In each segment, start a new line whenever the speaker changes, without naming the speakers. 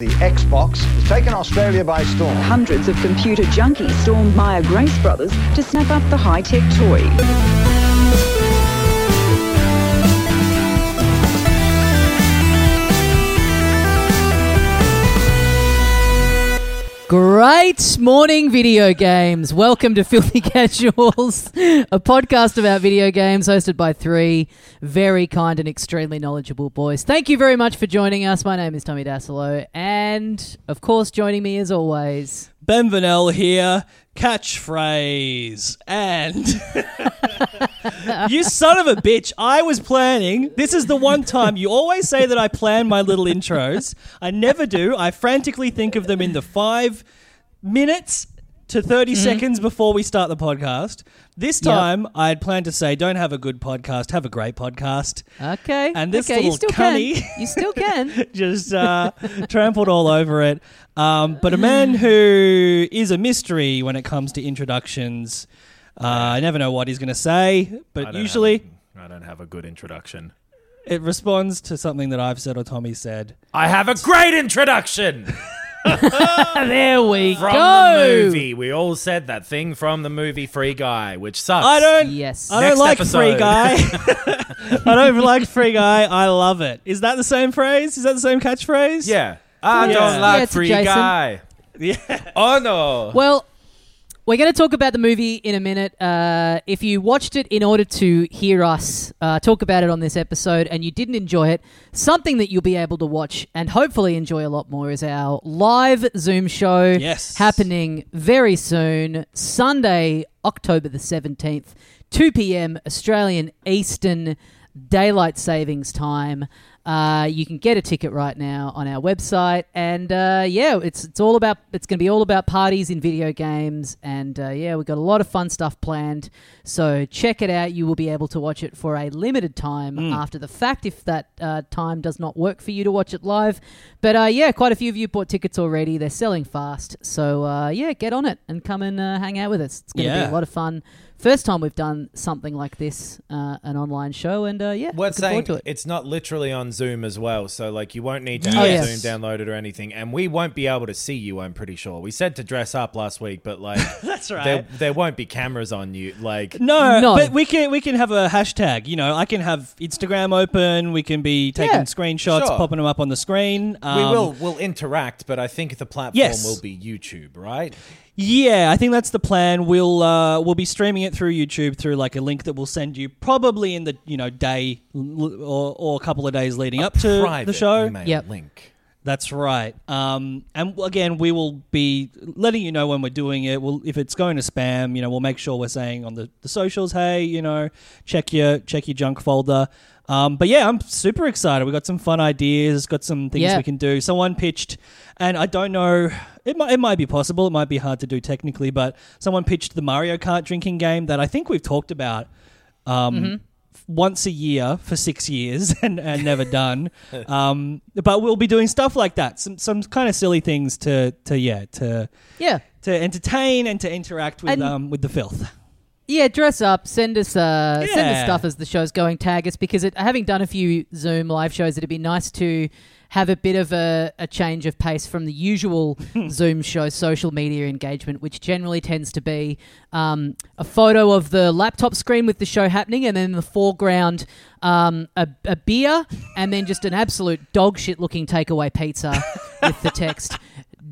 The Xbox has taken Australia by storm.
Hundreds of computer junkies stormed Myer Grace Brothers to snap up the high-tech toy.
Great morning, video games. Welcome to Filthy Casuals, a podcast about video games hosted by three very kind and extremely knowledgeable boys. Thank you very much for joining us. My name is Tommy Dassalo, and of course, joining me as always.
Ben Vernel here, catchphrase, and you son of a bitch! I was planning. This is the one time you always say that I plan my little intros. I never do. I frantically think of them in the five minutes to 30
Mm-hmm.
seconds before we start the podcast. This time, I had planned to say, "Don't have a good podcast, have a great podcast."
Okay.
And this
okay, you
little
still
cunny-
can. You still can.
just uh, trampled all over it. Um, but a man who is a mystery when it comes to introductions. Uh, I never know what he's going to say, but
don't
usually
have a- I don't have a good introduction.
it responds to something that I've said or Tommy said.
I have a great introduction
there we go.
from
go.
the movie. We all said that thing from the movie Free Guy, which sucks.
I don't.
Yes.
I don't like
episode.
Free Guy. I don't like Free Guy. I love it. Is that the same phrase? Is that the same catchphrase?
Yeah. I
Yeah.
don't like
it's
Free
Jason.
Guy.
Yeah.
Oh no.
Well, we're going to talk about the movie in a minute. Uh, if you watched it in order to hear us uh, talk about it on this episode and you didn't enjoy it, something that you'll be able to watch and hopefully enjoy a lot more is our live Zoom show
Yes.
happening very soon, Sunday, October the 17th, 2 p.m. Australian Eastern Daylight Savings Time. Uh, you can get a ticket right now on our website, and uh, yeah, it's it's all about it's going to be all about parties in video games, and uh, yeah, we've got a lot of fun stuff planned. So check it out. You will be able to watch it for a limited time after the fact, if that uh, time does not work for you to watch it live. But uh, yeah, quite a few of you bought tickets already. They're selling fast, so uh, yeah, get on it and come and uh, hang out with us. It's going to be a lot of fun. First time we've done something like this, uh, an online show, and uh, yeah,
We're saying
it.
it's not literally on Zoom as well, so like you won't need to
Oh,
have
yes.
Zoom downloaded or anything, and we won't be able to see you. I'm pretty sure. We said to dress up last week, but like
That's right.
there there won't be cameras on you. Like
No,
No.
but we can we can have a hashtag. You know, I can have Instagram open. We can be taking
Yeah.
screenshots,
Sure.
popping them up on the screen.
we
Um,
will we'll interact, but I think the platform
Yes.
will be YouTube, right?
Yeah, I think that's the plan. We'll uh, we'll be streaming it through YouTube through like a link that we'll send you probably in the you know day or, or a couple of days leading up to
Private
the show.
email
Yep.
link.
That's right. Um, and again, we will be letting you know when we're doing it. We'll, if it's going to spam, you know, we'll make sure we're saying on the, the socials, hey, you know, check your check your junk folder. Um, but yeah, I'm super excited. We got some fun ideas, got some things
Yeah.
we can do. Someone pitched, and I don't know, it might it might be possible. It might be hard to do technically, but someone pitched the Mario Kart drinking game that I think we've talked about. Um, once a year for six years and, and never done. Um, but we'll be doing stuff like that. Some some kind of silly things to to yeah to
yeah,
to entertain and to interact with
And-
um with the filth.
Yeah, dress up. Send us uh, send us stuff as the show's going. Tag us because it, having done a few Zoom live shows, it'd be nice to have a bit of a, a change of pace from the usual Zoom show social media engagement, which generally tends to be um, a photo of the laptop screen with the show happening, and then in the foreground um, a, a beer, and then just an absolute dog shit looking takeaway pizza with the text.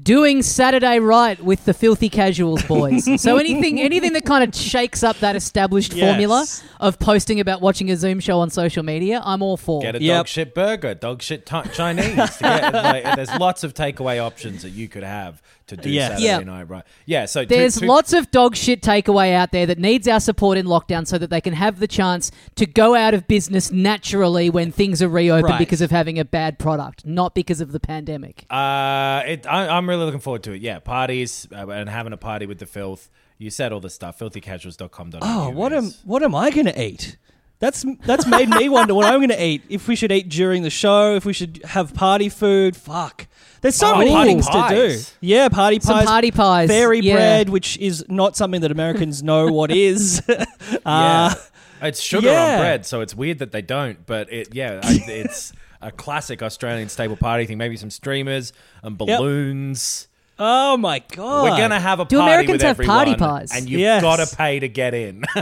Doing Saturday right with the filthy casuals boys. so anything anything that kind of shakes up that established
Yes.
formula of posting about watching a Zoom show on social media, I'm all for.
Get a
Yep.
dog shit burger, dog shit t- Chinese. get, like, there's lots of takeaway options that you could have to do
Yes.
Saturday
Yeah.
night, right? Yeah. So two-
There's
two-
lots of dog shit takeaway out there that needs our support in lockdown so that they can have the chance to go out of business naturally when things are reopened
Right.
because of having a bad product, not because of the pandemic.
Uh, it, I, I'm really looking forward to it. Yeah, parties uh, and having a party with the filth. You said all the stuff. Filthycasuals.com.
Oh, what am what am I going to eat? That's that's made me wonder what I'm going to eat. If we should eat during the show, if we should have party food. Fuck. There's so
Oh,
many
party
things to do. Yeah, party
Some
pies.
party pies,
Fairy
yeah.
bread, which is not something that Americans know what is.
Yeah.
uh,
it's sugar
yeah.
on bread, so it's weird that they don't. But it, yeah, I, it's a classic Australian staple party thing. Maybe some streamers and balloons.
Oh my god.
We're gonna have a
Do
party
Americans
with
have party
everyone,
pies?
and you've
Yes.
got to pay to get in.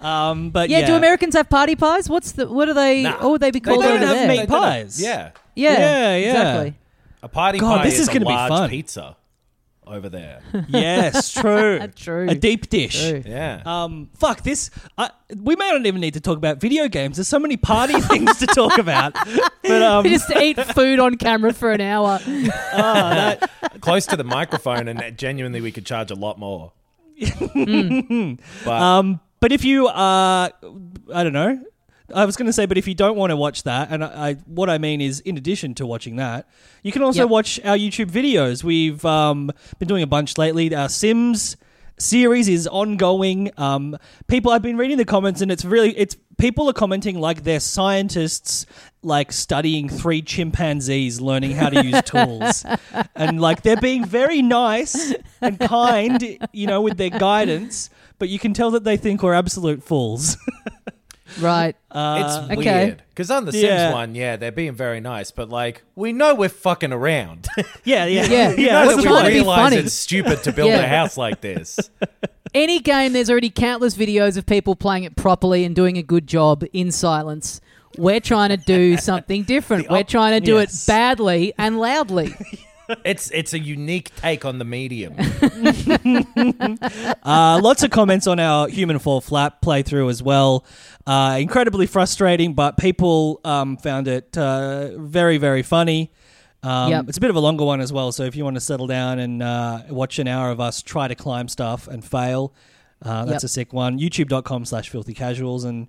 um, but
Yeah,
yeah,
do Americans have party pies? What's the what are they?
Nah.
What would they be
They
called
don't
over
have
there?
meat
They don't have-
pies.
yeah,
Yeah,
Yeah, yeah.
exactly.
a party
God,
pie
this
is,
is
a
gonna be
large
fun.
pizza over there.
Yes, true.
True.
A deep dish.
True.
Yeah.
Um, fuck this. I, we may not even need to talk about video games. There's so many party things to talk about. But um,
We just eat food on camera for an hour.
ah, that,
Close to the microphone, and genuinely, we could charge a lot more.
Hmm.
but
um, but if you uh, I don't know. I was going to say, but if you don't want to watch that, and I, I, what I mean is, in addition to watching that, you can also
Yep.
watch our YouTube videos. We've um, been doing a bunch lately. Our Sims series is ongoing. Um, people, I've been reading the comments, and it's really, it's people are commenting like they're scientists, like studying three chimpanzees, learning how to use tools, and like they're being very nice and kind, you know, with their guidance. But you can tell that they think we're absolute fools.
Right.
Uh, it's
okay.
weird because on the
Yeah.
Sims one, yeah, they're being very nice, but like we know we're fucking around.
Yeah, yeah,
Yeah.
you
yeah.
know
We're
that
trying to
we
be
realize
funny.
it's stupid to build
Yeah.
a house like this.
Any game, there's already countless videos of people playing it properly and doing a good job in silence. We're trying to do something different. We're trying to do
Yes.
it badly and loudly.
It's it's a unique take on the medium.
Uh, lots of comments on our Human Fall Flat playthrough as well. Uh, incredibly frustrating, but people um, found it uh, very, very funny. Um,
Yep.
It's a bit of a longer one as well, so if you want to settle down and uh, watch an hour of us try to climb stuff and fail, uh, that's
Yep.
a sick one. YouTube.com slash filthy casuals and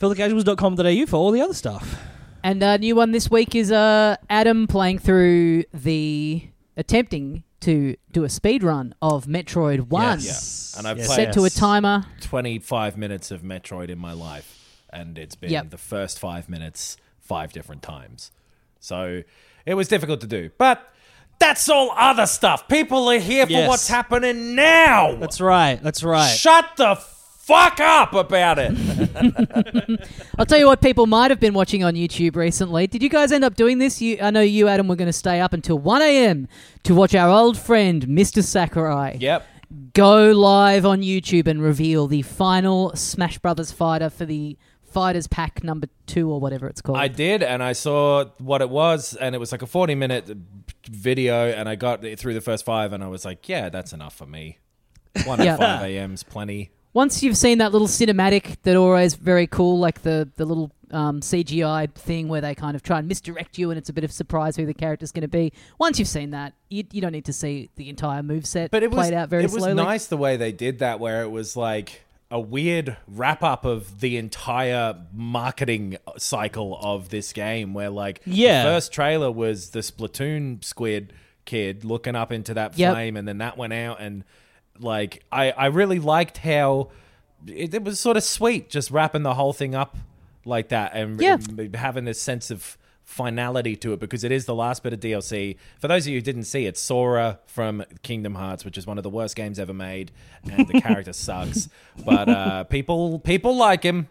filthycasuals.com.au for all the other stuff.
And a new one this week is uh, Adam playing through the attempting to do a speed run of Metroid One.
Yes. And I've
Yes.
played
Set to a timer.
25 minutes of Metroid in my life, and it's been
Yep.
the first five minutes five different times. So it was difficult to do. But that's all other stuff. People are here for
Yes.
what's happening now.
That's right. That's right.
Shut the fuck up about it.
I'll tell you what people might have been watching on YouTube recently. Did you guys end up doing this? You, I know you, Adam, were going to stay up until 1 a.m. to watch our old friend, Mr. Sakurai,
yep.
go live on YouTube and reveal the final Smash Brothers fighter for the Fighters Pack number two or whatever it's called.
I did, and I saw what it was, and it was like a 40 minute video, and I got through the first five, and I was like, yeah, that's enough for me. 1
Yeah.
at 5 a.m.'s plenty.
Once you've seen that little cinematic that always very cool, like the the little um, CGI thing where they kind of try and misdirect you, and it's a bit of surprise who the character's going to be. Once you've seen that, you, you don't need to see the entire move set
but it was
played out very
it was
slowly.
nice the way they did that where it was like a weird wrap up of the entire marketing cycle of this game where like
Yeah.
the first trailer was the splatoon squid kid looking up into that
Yep.
flame and then that went out and like i i really liked how it, it was sort of sweet just wrapping the whole thing up like that and
Yeah.
and having this sense of finality to it because it is the last bit of DLC. For those of you who didn't see it, Sora from Kingdom Hearts, which is one of the worst games ever made, and the character sucks, but uh, people people like him.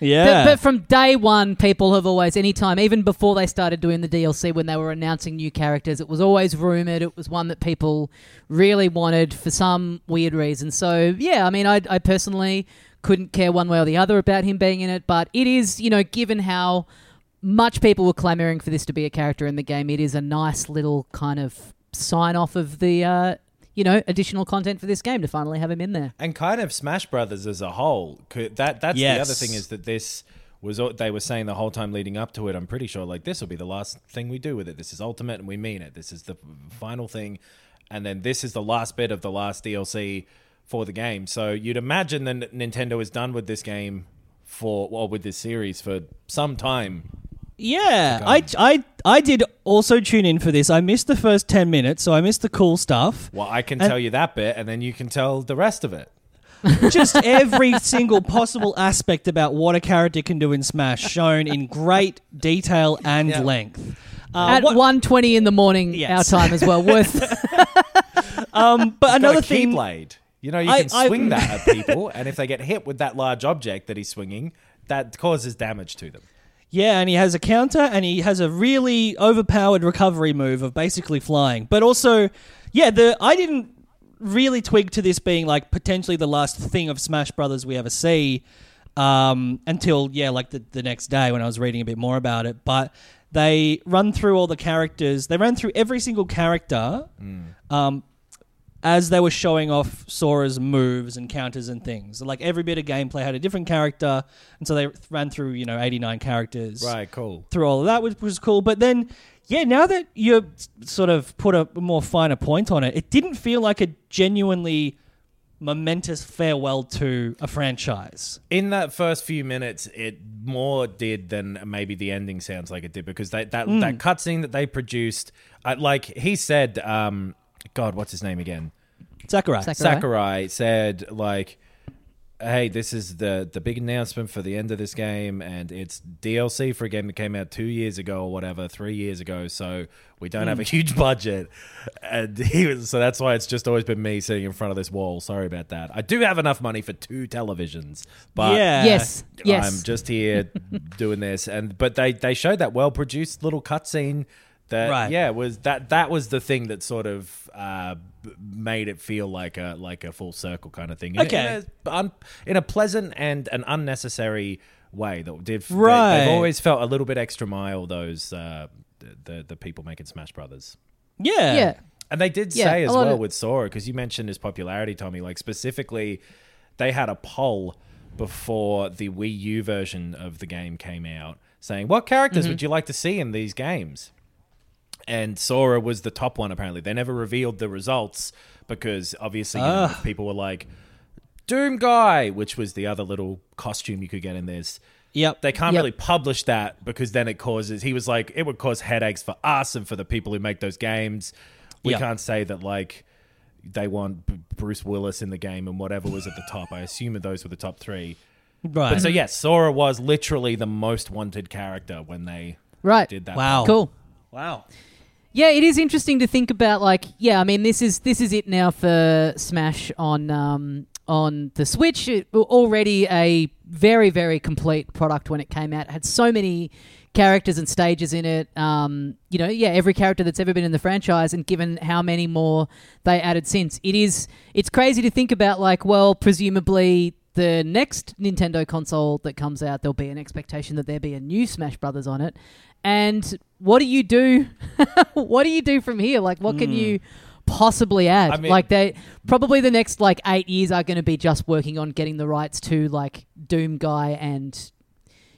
Yeah.
But, but from day one, people have always, anytime, even before they started doing the DLC, when they were announcing new characters, it was always rumored. It was one that people really wanted for some weird reason. So, yeah, I mean, I, I personally couldn't care one way or the other about him being in it, but it is, you know, given how much people were clamoring for this to be a character in the game. It is a nice little kind of sign off of the, uh, you know, additional content for this game to finally have him in there.
and kind of Smash Brothers as a whole. Could, that that's the other thing is that this was all- they were saying the whole time leading up to it. I'm pretty sure like this will be the last thing we do with it. This is ultimate, and we mean it. This is the final thing, and then this is the last bit of the last DLC for the game. So you'd imagine that Nintendo is done with this game for well with this series for some time.
Yeah, I, I, I did also tune in for this. I missed the first 10 minutes, so I missed the cool stuff.
Well, I can
And-
tell you that bit, and then you can tell the rest of it.
Just every single possible aspect about what a character can do in Smash shown in great detail and
Yeah.
length. Uh,
At
what-
1.20 in the morning,
Yes.
our time as well. Worth
um, but
Got
another
a
thing.
keyblade. You know, you
I-
can
I-
swing that at people, and if they get hit with that large object that he's swinging, that causes damage to them.
Yeah, and he has a counter, and he has a really overpowered recovery move of basically flying. But also, yeah, the I didn't really twig to this being like potentially the last thing of Smash Brothers we ever see um, until yeah, like the, the next day when I was reading a bit more about it. But they run through all the characters. They ran through every single character. Um, as they were showing off Sora's moves and counters and things. Like every bit of gameplay had a different character, and so they ran through, you know, 89 characters
Right, cool.
through all of that, which was cool. But then, yeah, now that you sort of put a more finer point on it, it didn't feel like a genuinely momentous farewell to a franchise.
In that first few minutes, it more did than maybe the ending sounds like it did because they, that
Hmm.
that cutscene that they produced, uh, like he said, um, God, what's his name again?
Sakurai.
Sakurai.
Sakurai said like hey this is the the big announcement for the end of this game and it's dlc for a game that came out two years ago or whatever three years ago so we don't have a hmm. huge budget and he was so that's why it's just always been me sitting in front of this wall sorry about that i do have enough money for two televisions but
yeah.
yes, yes.
I'm just here doing this, and but they they showed that well produced little cutscene that
Right.
yeah was that that was the thing that sort of uh, made it feel like a like a full circle kind of thing. In-
Okay.
in a, un, in a pleasant and an unnecessary way that did they-
Right.
they've always felt a little bit extra mile. Those uh, the, the the people making Smash Brothers.
Yeah.
yeah.
And they did
Yeah,
say
a
as well
of-
with Sora, because you mentioned his popularity, Tommy, like specifically, they had a poll before the Wii U version of the game came out saying, What characters
Mm-hmm.
would you like to see in these games? And Sora was the top one, apparently. They never revealed the results because obviously you know, people were like, Doom Guy, which was the other little costume you could get in this
Yep.
they can't
Yep.
really publish that because then it causes he was like it would cause headaches for us and for the people who make those games we
Yep.
can't say that like they want B- bruce willis in the game and whatever was at the top i assume that those were the top three
right.
but so yes sora was literally the most wanted character when they
Right.
did that
Wow.
Cool.
Wow.
Yeah, it is interesting to think about. Like, yeah, I mean, this is this is it now for Smash on um, on the Switch. It, already a very very complete product when it came out. It had so many characters and stages in it. Um, you know, yeah, every character that's ever been in the franchise, and given how many more they added since, it is it's crazy to think about. Like, well, presumably. The next Nintendo console that comes out, there'll be an expectation that there be a new Smash Brothers on it. And what do you do? what do you do from here? Like, what can you hmm. possibly add?
I mean-
like, they probably the next like eight years are going to be just working on getting the rights to like Doom Guy and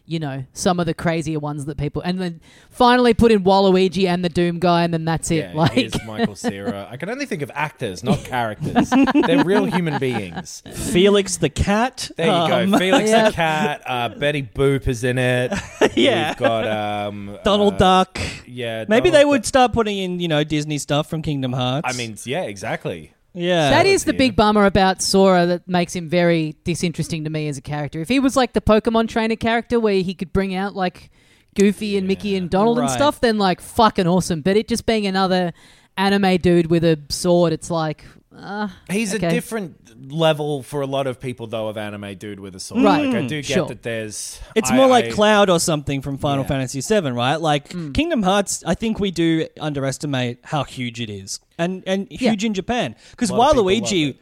you know some of the crazier ones that people, and then finally put in Waluigi and the Doom Guy, and then that's it.
yeah,
like,
here's Michael Cera. I can only think of actors, not characters. They're real human beings.
Felix the cat.
There you
Um,
go. Felix
Yeah.
the cat. Uh, Betty Boop is in it.
Yeah.
We've got um,
Donald
uh,
Duck.
Yeah.
Maybe
Donald
they
Duck.
would start putting in, you know, Disney stuff from Kingdom Hearts.
I mean, yeah, exactly.
Yeah.
That
was
is the big bummer about Sora that makes him very disinteresting to me as a character. If he was like the Pokemon trainer character where he could bring out like Goofy and Mickey and Donald and
Right.
stuff, then like fucking awesome. But it just being another anime dude with a sword, it's like, uh,
He's
okay.
a different level for a lot of people, though, of anime dude with a sword.
Right.
Like, I do get
Sure.
that there's.
It's
I-
more like
I-
Cloud or something from Final
Yeah.
Fantasy VII, right? Like
Hmm.
Kingdom Hearts, I think we do underestimate how huge it is, and and
Yeah.
huge in Japan because
A lot of people
Waluigi.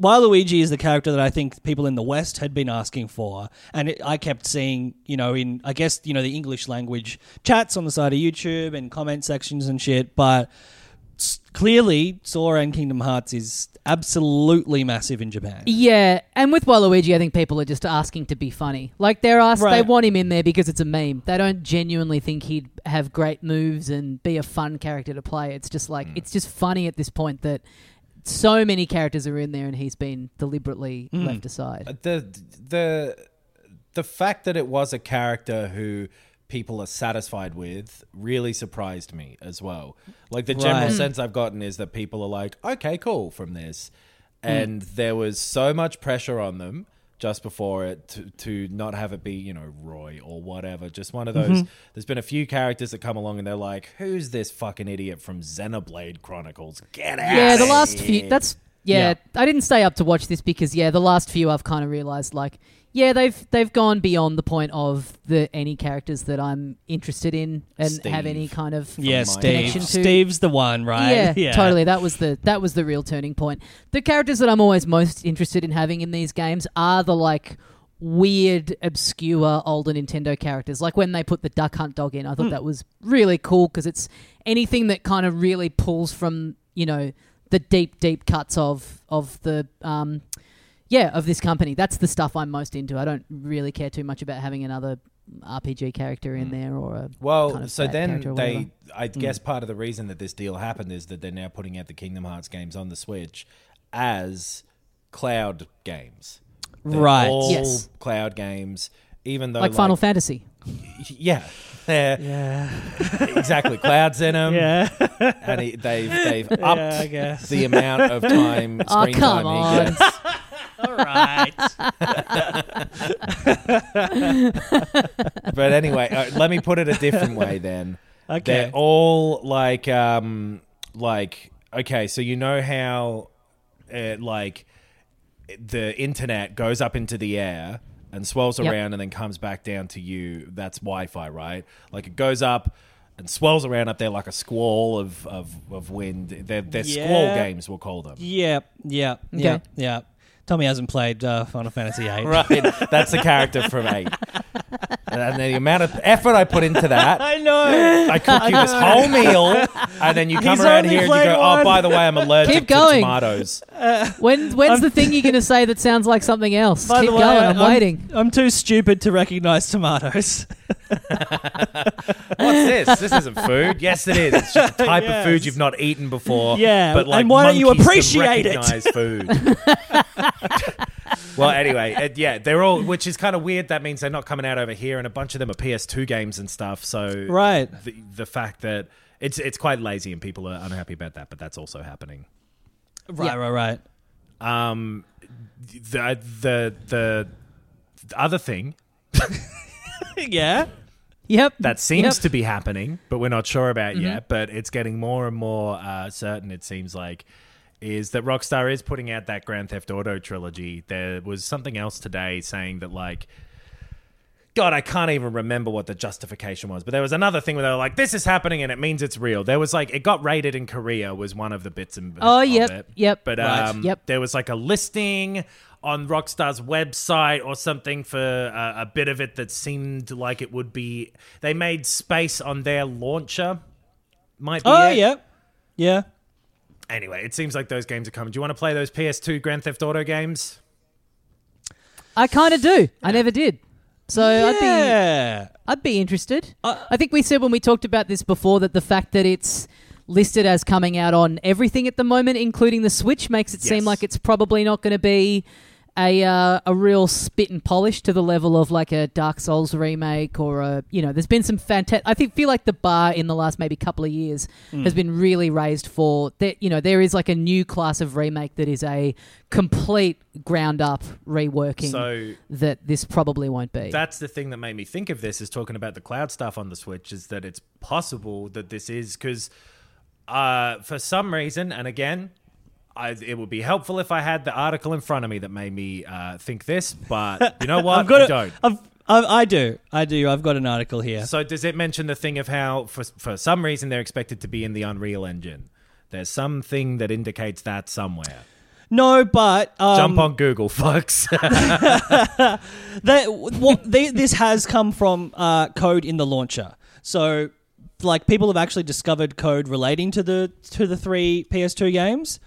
Waluigi is the character that I think people in the West had been asking for, and it, I kept seeing, you know, in I guess you know the English language chats on the side of YouTube and comment sections and shit, but s- clearly Sora and Kingdom Hearts is absolutely massive in Japan.
Yeah, and with Waluigi, I think people are just asking to be funny. Like they're asked, they want him in there because it's a meme. They don't genuinely think he'd have great moves and be a fun character to play. It's just like hmm. it's just funny at this point that so many characters are in there and he's been deliberately hmm. left aside.
Uh, the the the fact that it was a character who people are satisfied with really surprised me as well. Like the general
Right.
sense I've gotten is that people are like, "Okay, cool" from this. Mm. And there was so much pressure on them just before it to, to not have it be, you know, Roy or whatever. Just one of those. Mm-hmm. There's been a few characters that come along and they're like, "Who's this fucking idiot from Xenoblade Chronicles? Get out!"
Yeah, the last few. That's yeah,
Yeah.
I didn't stay up to watch this because yeah, the last few I've kind of realized like yeah, they've they've gone beyond the point of the any characters that I'm interested in and have any kind of
Yeah, Steve.
connection to.
Steve's the one, right?
Yeah, totally. That was the that was the real turning point. The characters that I'm always most interested in having in these games are the like weird, obscure older Nintendo characters. Like when they put the Duck Hunt dog in, I thought that was really cool because it's anything that kind of really pulls from you know the deep, deep cuts of of the um yeah of this company. That's the stuff I'm most into. I don't really care too much about having another RPG character in hmm. there or a
Well,
kind of
so then they. I hmm. guess part of the reason that this deal happened is that they're now putting out the Kingdom Hearts games on the Switch as cloud games. They're
Right.
all
Yes.
cloud games, even though
like Final Fantasy.
yeah,
Yeah.
exactly clouds in them.
Yeah.
and he, they've they've upped
Yeah, I guess.
the amount of time
Oh,
screen
come
time
on.
he gets.
All right.
But anyway, uh, let me put it a different way then.
Okay.
They're all like um like okay, so you know how uh, like the internet goes up into the air and swirls
Yep.
around and then comes back down to you. That's Wi-Fi, right? Like it goes up and swirls around up there like a squall of of, of wind. They're, they're squall games, we'll call them.
Yeah, yeah, yeah, yeah. Tommy hasn't played uh, Final Fantasy VIII.
Right, that's the character from eight, and the amount of effort I put into that.
I know.
I cook you this whole meal, and then you come
He's
around
only
here and you
played
go,
one.
"Oh, by the way, I'm allergic
Keep
to
going.
tomatoes."
When when's the thing you're going to say that sounds like something else?
By
Keep
the way,
going. I'm, waiting.
I'm too stupid to recognize tomatoes.
What's this? This isn't food. Yes, it is. It's just a type
Yes.
of food you've not eaten before.
Yeah,
but like
and why don't you
monkeys can
appreciate it?
recognize food. well, anyway, uh, yeah, they're all, which is kind of weird. That means they're not coming out over here, and a bunch of them are PS2 games and stuff. So,
Right.
the, the fact that it's it's quite lazy and people are unhappy about that, but that's also happening.
right, right, right.
Um, the the the, the other thing
Yeah.
Yep.
that seems
Yep.
to be happening, but we're not sure about
Mm-hmm.
yet. But it's getting more and more uh, certain. It seems like is that Rockstar is putting out that Grand Theft Auto trilogy. There was something else today saying that like. God, I can't even remember what the justification was, but there was another thing where they were like, "This is happening and it means it's real." There was like, it got rated in Korea was one of the bits and
Oh,
of
yep,
it.
yep.
But
Right.
um,
Yep.
there was like a listing on Rockstar's website or something for a, a bit of it that seemed like it would be. They made space on their launcher. Might be.
Oh,
it.
yeah. Yeah.
Anyway, it seems like those games are coming. Do you want to play those PS2 Grand Theft Auto games?
I kind of do. I never did. So I'd be I'd be interested.
Uh,
I think we said when we talked about this before that the fact that it's listed as coming out on everything at the moment, including the Switch, makes it seem like it's probably not going to be a uh, a real spit and polish to the level of like a Dark Souls remake or a you know. There's been some fantastic. I think feel like the bar in the last maybe couple of years
Hmm.
has been really raised for that. You know, there is like a new class of remake that is a complete ground up reworking
So
that this probably won't be.
that's the thing that made me think of this is talking about the cloud stuff on the Switch is that it's possible that this is because uh, for some reason, and again, I, it would be helpful if I had the article in front of me that made me uh, think this, but you know what?
I've got
I don't.
I've, I, I do. I do. I've got an article here.
So does it mention the thing of how for for some reason they're expected to be in the Unreal Engine? There's something that indicates that somewhere.
No, but um,
Jump on Google, fucks.
that what they, this has come from uh, code in the launcher. So, like, people have actually discovered code relating to the to the three PS2 games.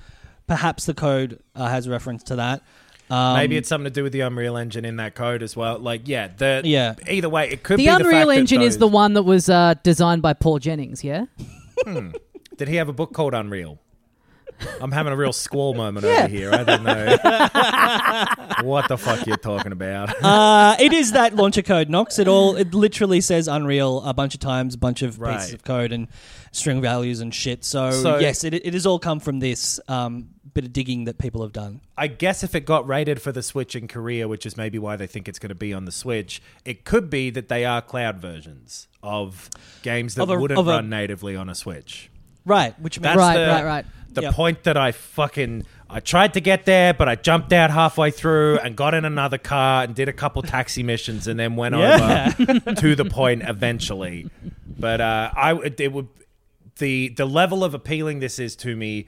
Perhaps the code uh, has reference to that. Um,
Maybe it's something to do with the Unreal Engine in that code as well. Like, yeah, the
Yeah.
Either way, it could
The
be the
Unreal
fact that
Engine is
those-
the one that was uh, designed by Paul Jennings, yeah?
Did he have a book called Unreal? I'm having a real squall moment
Yeah.
over here. I don't know what the fuck you're talking about.
uh, it is that launcher code, Knox. It all it literally says Unreal a bunch of times, a bunch of pieces of code and string values and shit. So,
So-
yes, it, it has all come from this um, bit of digging that people have done.
I guess if it got rated for the Switch in Korea, which is maybe why they think it's going to be on the Switch, it could be that they are cloud versions of games that
Of a-
wouldn't
a-
run natively on a Switch.
Right, which
That's
Right,
the,
right, right.
The
Yep.
point that I fucking I tried to get there, but I jumped out halfway through and got in another car and did a couple taxi missions and then went
Yeah.
over to the point eventually. But uh, I would- it would the the level of appealing this is to me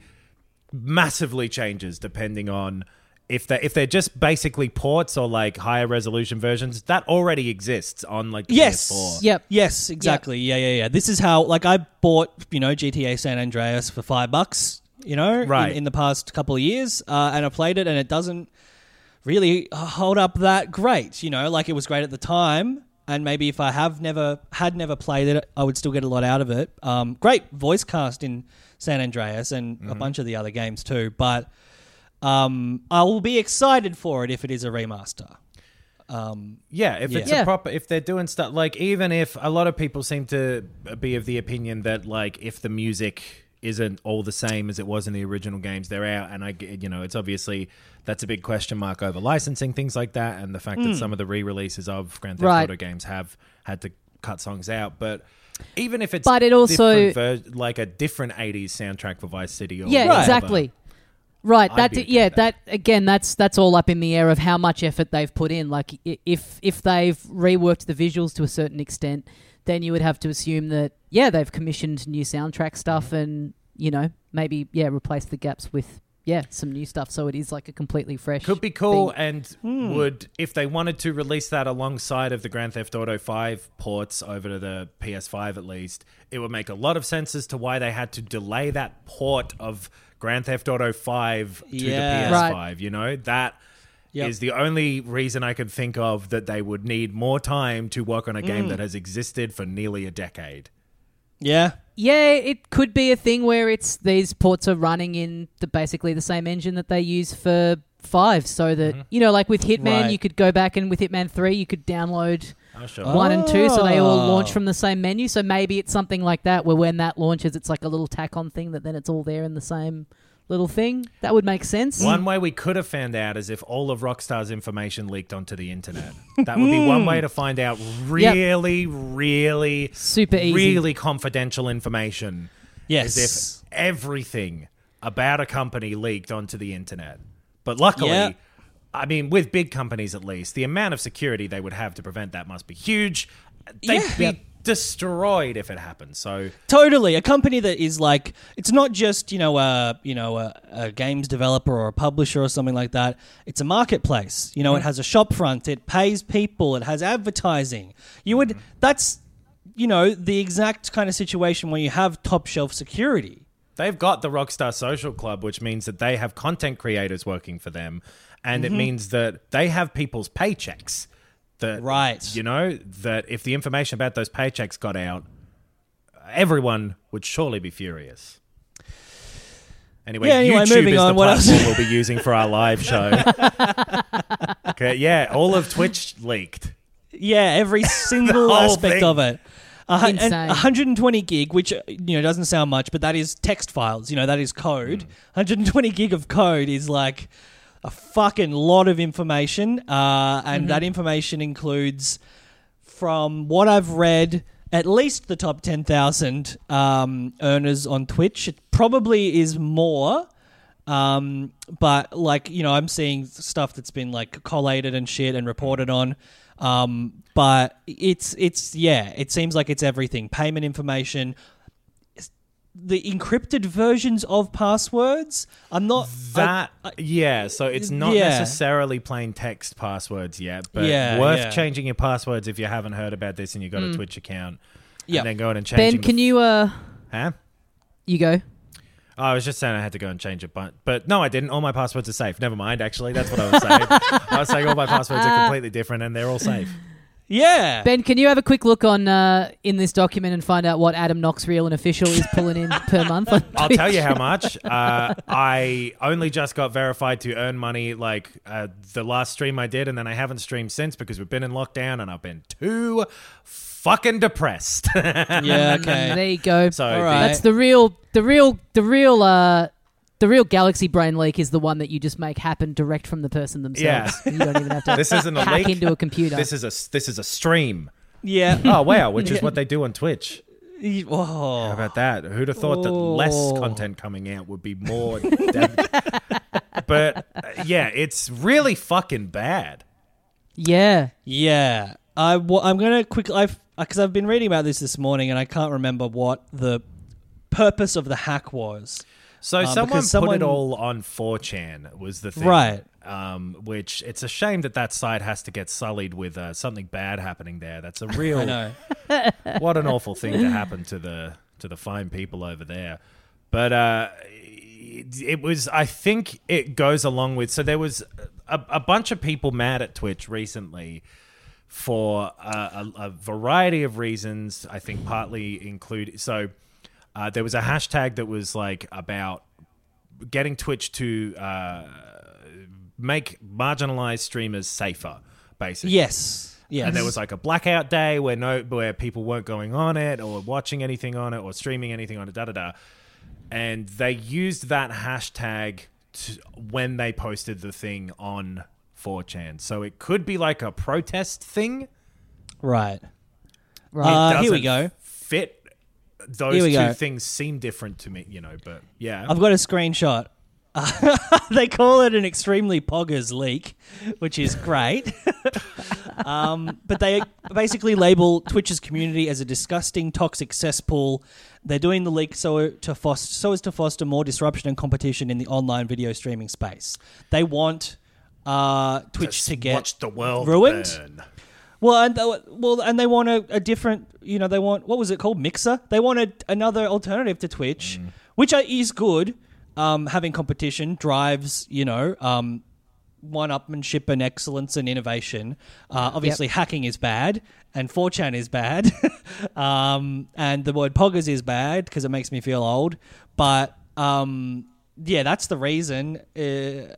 massively changes depending on if they if they're just basically ports or like higher resolution versions that already exists on like
Yes.
PS4.
Yep.
Yes, exactly. Yeah, yeah, yeah. This is how like I bought, you know, GTA San Andreas for five bucks, you know,
Right.
in, in the past couple of years, uh, and I played it, and it doesn't really hold up that great. You know, like it was great at the time, and maybe if I have never had never played it, I would still get a lot out of it. Um, great voice cast in San Andreas and a bunch of the other games too, but um, I will be excited for it if it is a remaster.
Yeah, if it's
Yeah.
a proper, if they're doing stuff like, even if a lot of people seem to be of the opinion that like if the music isn't all the same as it was in the original games, they're out, and I, you know, it's obviously that's a big question mark over licensing things like that, and the fact that hmm. some of the re-releases of Grand Theft
Right.
Auto games have had to cut songs out, but. Even if it's
But it also-
ver- like a different '80s soundtrack for Vice City, or
Yeah,
whatever.
exactly. Right.
I'd
That
okay
yeah. That.
that.
again. That's that's all up in the air of how much effort they've put in. Like if if they've reworked the visuals to a certain extent, then you would have to assume that yeah they've commissioned new soundtrack stuff
Mm-hmm.
and you know maybe yeah replace the gaps with yeah some new stuff so it is like a completely fresh.
Could be cool,
thing.
and
Hmm.
would if they wanted to release that alongside of the Grand Theft Auto Five ports over to the PS5 at least, it would make a lot of sense as to why they had to delay that port of Grand Theft Auto Five to
Yeah.
the PS5.
Right.
You know that is the only reason I could think of that they would need more time to work on a game that has existed for nearly a decade.
Yeah,
Yeah, it could be a thing where it's these ports are running in the basically the same engine that they use for five, so that
Mm-hmm.
you know, like with Hitman,
Right.
you could go back and with Hitman three, you could download
Oh, sure.
one and two, so they all
Oh.
launch from the same menu. So maybe it's something like that, where when that launches, it's like a little tack on thing that then it's all there in the same little thing. That would make sense.
One way we could have found out is if all of Rockstar's information leaked onto the internet. That would be one hmm. way to find out really, really,
Super easy.
really confidential information.
yes.
As if everything about a company leaked onto the internet. But luckily,
Yeah.
I mean, with big companies at least, the amount of security they would have to prevent that must be huge. They'd
Yeah.
be
Yep.
Destroyed if it happens. So
Totally, a company that is like it's not just you know a you know a, a games developer or a publisher or something like that. It's a marketplace. You know, it has a shop front. It pays people. It has advertising. You would that's you know the exact kind of situation where you have top shelf security.
They've got the Rockstar Social Club, which means that they have content creators working for them, and
Mm-hmm.
it means that they have people's paychecks. That
Right.
you know that if the information about those paychecks got out, everyone would surely be furious. Anyway,
Yeah, anyway,
YouTube
moving
is
on,
the
what else?
platform we'll be using for our live show. okay, yeah, all of Twitch leaked.
Yeah, every single aspect
thing.
of it. A hun- and
Insane.
120 gig, which uh, you know doesn't sound much, but that is text files. You know that is code. 120 gig of code is like a fucking lot of information, uh, and that information includes, from what I've read, at least the top 10,000 um, earners on Twitch. It probably is more. Um, but like you know, I'm seeing stuff that's been like collated and shit and reported on. Um, but it's it's yeah, it seems like it's everything. Payment information, the encrypted versions of passwords. I'm not
That
I- I-
yeah, so it's not
Yeah.
necessarily plain text passwords yet, but
Yeah,
worth
yeah.
changing your passwords if you haven't heard about this and you've got
Mm.
a Twitch account.
Yeah.
and then going and changing.
Ben, can
the,
you uh,
Huh?
you go?
Oh, I was just saying I had to go and change it, but but no, I didn't. All my passwords are safe. Never mind. Actually, that's what I was saying. I was saying all my passwords are completely different and they're all safe.
Yeah.
Ben, can you have a quick look on uh, in this document and find out what Adam Knox, real and official, is pulling in per month? On
I'll tell you how much. Uh, I only just got verified to earn money like uh, the last stream I did, and then I haven't streamed since because we've been in lockdown and I've been too fucking depressed.
yeah. Okay.
There you go.
so
All
the-
right.
That's the real, the real, the real, uh, the real Galaxy Brain leak is the one that you just make happen direct from the person themselves. Yeah. You don't even have to
this isn't a
hack
leak.
into a computer.
This is a this is a stream.
yeah.
Oh wow, which is what they do on Twitch. How
Oh.
about that? Who'd have thought that less content coming out would be more? damage? but uh, yeah, it's really fucking bad.
yeah.
Yeah. I w- I'm gonna quickly. I've because I've been reading about this this morning and I can't remember what the purpose of the hack was.
So
Um,
someone
because
put it all on 4chan was the thing,
Right.
Um, which it's a shame that that site has to get sullied with uh, something bad happening there. That's a real
I know.
what an awful thing to happen to the to the fine people over there. But uh, it, it was, I think, it goes along with. So there was a, a bunch of people mad at Twitch recently for uh, a, a variety of reasons. I think partly include so. Uh, there was a hashtag that was like about getting Twitch to uh, make marginalized streamers safer, basically.
Yes. Yes.
And there was like a blackout day where no where people weren't going on it or watching anything on it or streaming anything on it, da da da. And they used that hashtag to, when they posted the thing on 4chan. So it could be like a protest thing.
right.
Right.
Uh, here we go.
Fit those two
go.
things seem different to me, you know, but yeah.
I've got a screenshot. they call it an extremely poggers leak, which is great. um, but they basically label Twitch's community as a disgusting, toxic cesspool. They're doing the leak so to foster, so as to foster more disruption and competition in the online video streaming space. They want uh, Twitch
Just
to get
watch the world
ruined.
burn.
Well, and they, well, and they want a, a different. You know, they want what was it called? Mixer. They want a, another alternative to Twitch, which is good. Um, having competition drives, you know, um, one-upmanship and excellence and innovation. Uh, obviously, hacking is bad, and 4chan is bad, um, and the word poggers is bad because it makes me feel old. But um, yeah, that's the reason. Uh,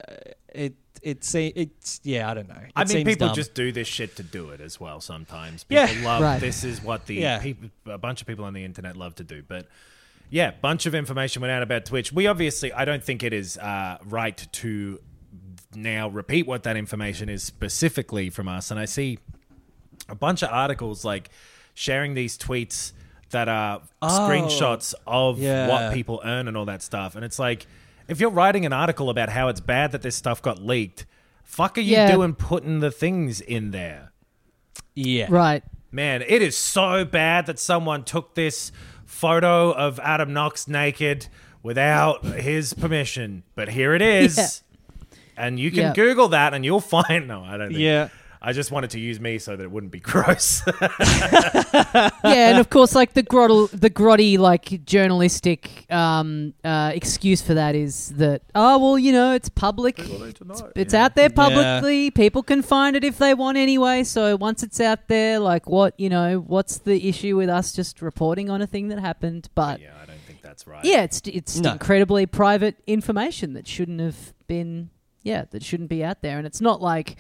it it's it's yeah, I don't know. It
I mean, people
dumb.
just do this shit to do it as well. Sometimes
Yeah.
people love
Right.
this. Is what the
Yeah.
people, a bunch of people on the internet love to do. But yeah, bunch of information went out about Twitch. We obviously, I don't think it is uh, right to now repeat what that information is specifically from us. And I see a bunch of articles like sharing these tweets that are screenshots of
Oh. yeah.
what people earn and all that stuff. And it's like, if you're writing an article about how it's bad that this stuff got leaked, fuck are you
Yeah.
doing putting the things in there?
yeah.
Right.
Man, it is so bad that someone took this photo of Adam Knox naked without his permission. But here it is.
Yeah.
And you can
Yeah.
Google that and you'll find. No, I don't think.
Yeah.
I just wanted to use me so that it wouldn't be gross.
yeah, and of course, like the grotty, the grotty, like journalistic um, uh, excuse for that is that oh well, you know, it's public, it's, it's out there publicly. People can find it if they want anyway. So once it's out there, like what you know, what's the issue with us just reporting on a thing that happened? But
yeah, I don't think that's right.
yeah, it's it's
No.
incredibly private information that shouldn't have been yeah that shouldn't be out there, and it's not like.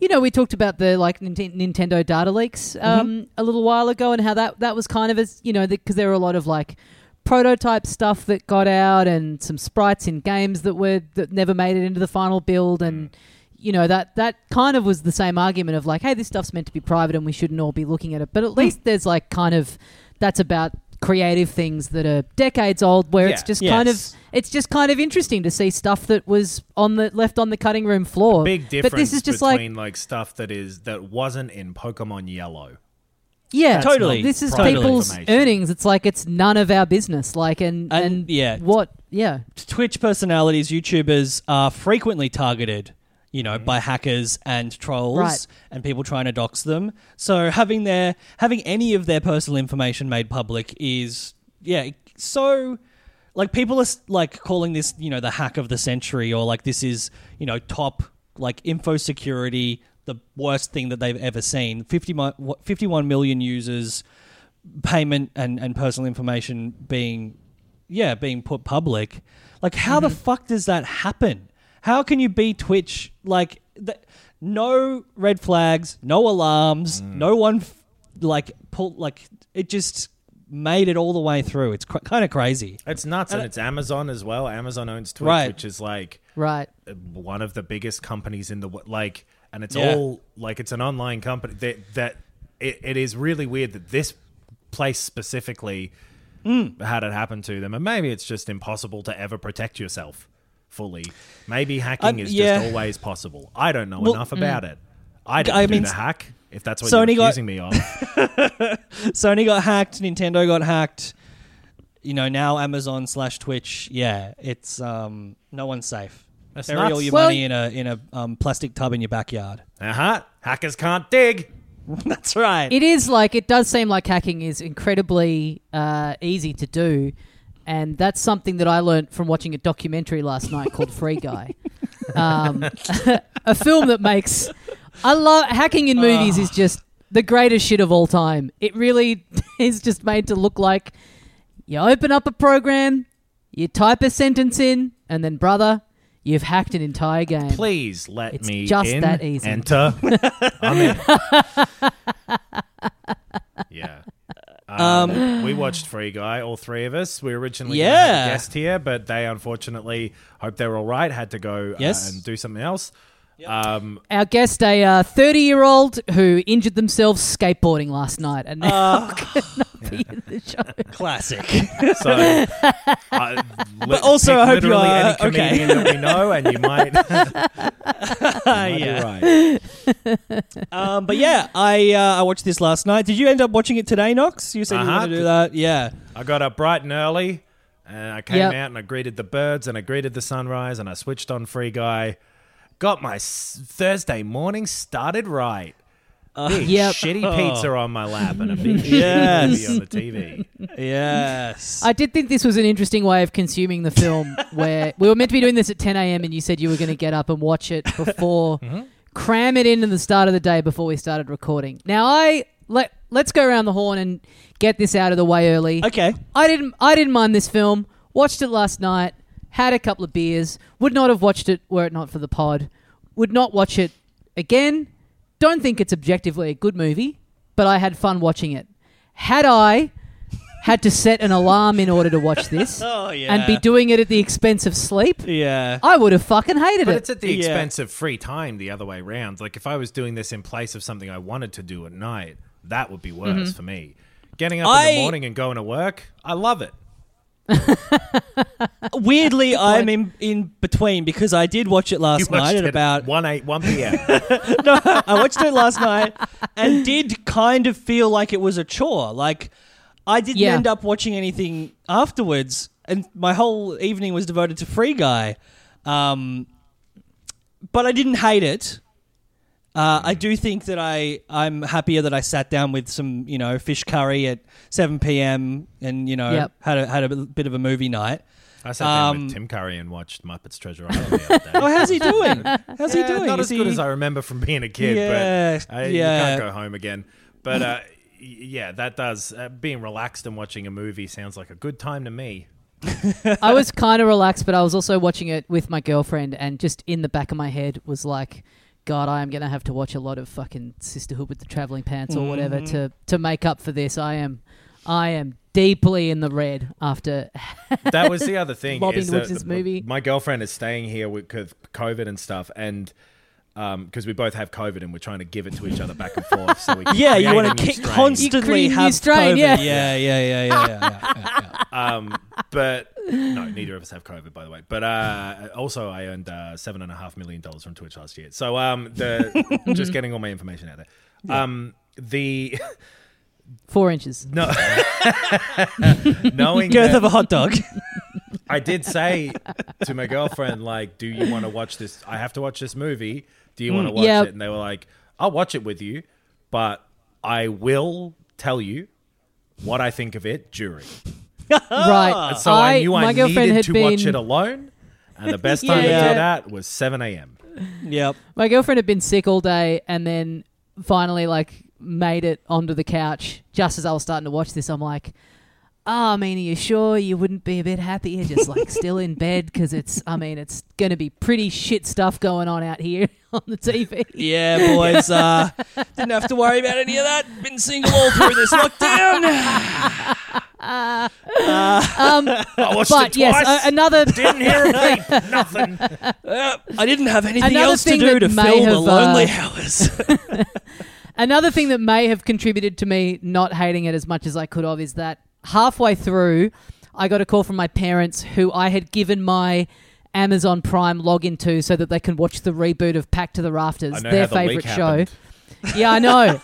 You know, we talked about the like Nintendo data leaks mm-hmm. um, a little while ago, and how that that was kind of as you know because there were a lot of like prototype stuff that got out, and some sprites in games that were that never made it into the final build, and mm. you know that that kind of was the same argument of like, hey, this stuff's meant to be private, and we shouldn't all be looking at it. But at hmm. least there's like kind of that's about creative things that are decades old, where it's
Yeah.
just kind of it's just kind of interesting to see stuff that was on the left on the cutting room floor.
Big difference
but this is just like
between like, stuff that is that wasn't in Pokemon Yellow.
Yeah,
That's Totally.
This is
private
people's earnings. It's like it's none of our business. Like and
And,
and,
yeah.
what? Yeah,
Twitch personalities, YouTubers are frequently targeted, you know, mm. by hackers and trolls
Right.
and people trying to dox them. So having their having any of their personal information made public is yeah, so like people are like calling this, you know, the hack of the century or like this is, you know, top like info security, the worst thing that they've ever seen. 50 mi- what- 51 million users payment and, and personal information being yeah being put public like how the mm-hmm. fuck does that happen how can you be twitch like th- no red flags no alarms mm. no one f- like pull like it just made it all the way through it's cr- kind of crazy
It's nuts, and
And it-
it's Amazon as well. Amazon owns Twitch,
Right.
which is like
right.
Uh, one of the biggest companies in the wo- like, and it's
Yeah.
all like it's an online company that that it, it is really weird that this place specifically hmm. had it happen to them, and maybe it's just impossible to ever protect yourself fully. Maybe hacking
Um,
is
yeah.
just always possible. I don't know
Well,
enough about it. I didn't
I
do
mean,
the hack. If that's what
Sony
you're
got-
accusing me of,
sony got hacked nintendo got hacked you know now amazon slash twitch yeah it's um no one's safe
That's
bury
nuts.
all your
Well-
money in a in a um, plastic tub in your backyard
uh huh. Hackers can't dig.
that's right
It is like it does seem like hacking is incredibly uh, easy to do, and that's something that I learned from watching a documentary last night called Free Guy, um, a film that makes I love hacking in movies is just the greatest shit of all time. It really is just made to look like you open up a program, you type a sentence in, and then brother, you've hacked an entire game.
Please let
It's
me
just
in.
that easy.
Enter. I'm in. yeah. Um, we watched Free Guy, all three of us. We originally
Yeah.
a guest here, but they unfortunately hope they're all right. Had to go uh, and do something else. Um,
Our guest, a 30 year old who injured themselves skateboarding last night and now cannot be in the show.
classic
so, uh, but
also I hope you are
any
okay.
comedian that we know, and you might, you might be
yeah.
right.
um, but yeah, I uh, I watched this last night. Did you end up watching it today, Knox? You said you
Uh-huh.
wanted to do that. Yeah.
I got up bright and early, and I came
Yep.
out and I greeted the birds and I greeted the sunrise and I switched on Free Guy. Got my s- Thursday morning started right. Uh, big
Yep.
shitty oh. pizza on my lap and a big
Yes.
shitty movie on the TV.
Yes.
I did think this was an interesting way of consuming the film where we were meant to be doing this at 10 a.m. and you said you were going to get up and watch it before, mm-hmm. cram it into the start of the day before we started recording. Now, I let, let's go around the horn and get this out of the way early.
okay.
I didn't I didn't mind this film. Watched it last night. Had a couple of beers. Would not have watched it were it not for the pod. Would not watch it again. Don't think it's objectively a good movie, but I had fun watching it. Had I had to set an alarm in order to watch this
Oh yeah.
and be doing it at the expense of sleep,
yeah.
I would have fucking hated it.
But
it.
it's at the
Yeah.
expense of free time the other way around. Like if I was doing this in place of something I wanted to do at night, that would be worse mm-hmm. for me. Getting up in
I-
the morning and going to work, I love it.
Weirdly, I'm in in between because I did watch it last
You
night at
it
about
1 8 1 p.m.
no, I watched it last night and did kind of feel like it was a chore. Like I didn't
Yeah.
end up watching anything afterwards, and my whole evening was devoted to Free Guy. Um, but I didn't hate it. Uh, I do think that I I'm happier that I sat down with some you know fish curry at 7 p.m. and you know
Yep.
had a had a bit of a movie night.
I sat down
Um,
with Tim Curry and watched Muppets Treasure Island the other day.
Oh, how's he doing? How's he doing?
Not
Is
as good
he-
as I remember from being a kid,
Yeah,
but I,
yeah.
you can't go home again. But uh, yeah, that does. Uh, being relaxed and watching a movie sounds like a good time to me.
I was kind of relaxed, but I was also watching it with my girlfriend, and just in the back of my head was like, God, I am going to have to watch a lot of fucking Sisterhood with the traveling pants or whatever
Mm-hmm.
to to make up for this. I am, I am deeply in the red after.
That was the other thing. Is that
movie.
My girlfriend is staying here with with COVID and stuff, and because we both have COVID and we're trying to give it to each other back and forth. So we can
Yeah, you want to
new
ki-
strain.
constantly
create
have
strain,
COVID.
yeah.
yeah, yeah, yeah, yeah, yeah, yeah, yeah.
Um, but no, neither of us have COVID, by the way. But uh, also, I earned uh, seven and a half million dollars from Twitch last year. So um, the just getting all my information out there. Um, the
Four inches.
No, knowing
Girth
that,
of a hot dog.
I did say to my girlfriend, like, "Do you want to watch this? I have to watch this movie. Do you want to mm, watch
Yeah.
it?" And they were like, "I'll watch it with you, but I will tell you what I think of it during."
right.
So I, knew I
my girlfriend
needed
had
to
been,
watch it alone, and the best time
Yeah.
to do that was seven a.m.
yep.
My girlfriend had been sick all day and then finally like made it onto the couch just as I was starting to watch this. I'm like, oh, I mean, are you sure you wouldn't be a bit happier just like still in bed? Because it's, I mean, it's going to be pretty shit stuff going on out here on the TV.
Yeah, boys. Uh, didn't have to worry about any of that. Been single all through this lockdown.
Um,
I watched
but
it
yes,
twice.
uh, another
Didn't hear a peep. Nothing.
Uh, I didn't have anything
Another
else to do to
may
fill the lonely
uh,
hours.
Another thing that may have contributed to me not hating it as much as I could have is that halfway through, I got a call from my parents who I had given my Amazon Prime login to so that they can watch the reboot of Packed to the Rafters,
I know
their
how the leak
favorite show.
happened.
Yeah, I know.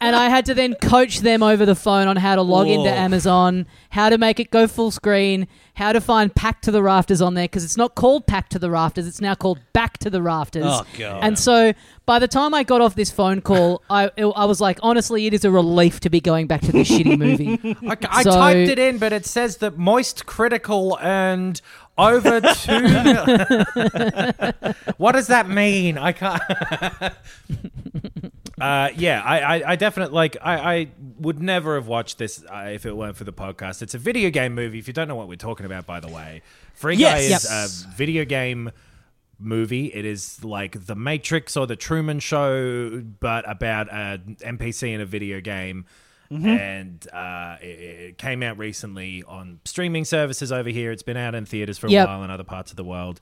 and I had to then coach them over the phone on how to log into Amazon, how to make it go full screen, how to find Packed to the Rafters on there because it's not called Packed to the Rafters, it's now called Back to the Rafters.
Oh, God.
And so by the time I got off this phone call, I I was like, honestly, it is a relief to be going back to this shitty movie.
I, I
So-
typed it in, but it says that Moist Critical earned over two. what does that mean? I can't. Uh, yeah, I, I, I definitely like. I, I would never have watched this uh, if it weren't for the podcast. It's a video game movie. If you don't know what we're talking about, by the way, Free Guy
Yes.
is a video game movie. It is like The Matrix or The Truman Show, but about an NPC in a video game.
Mm-hmm.
And uh, it, it came out recently on streaming services over here. It's been out in theaters for a
Yep.
while in other parts of the world.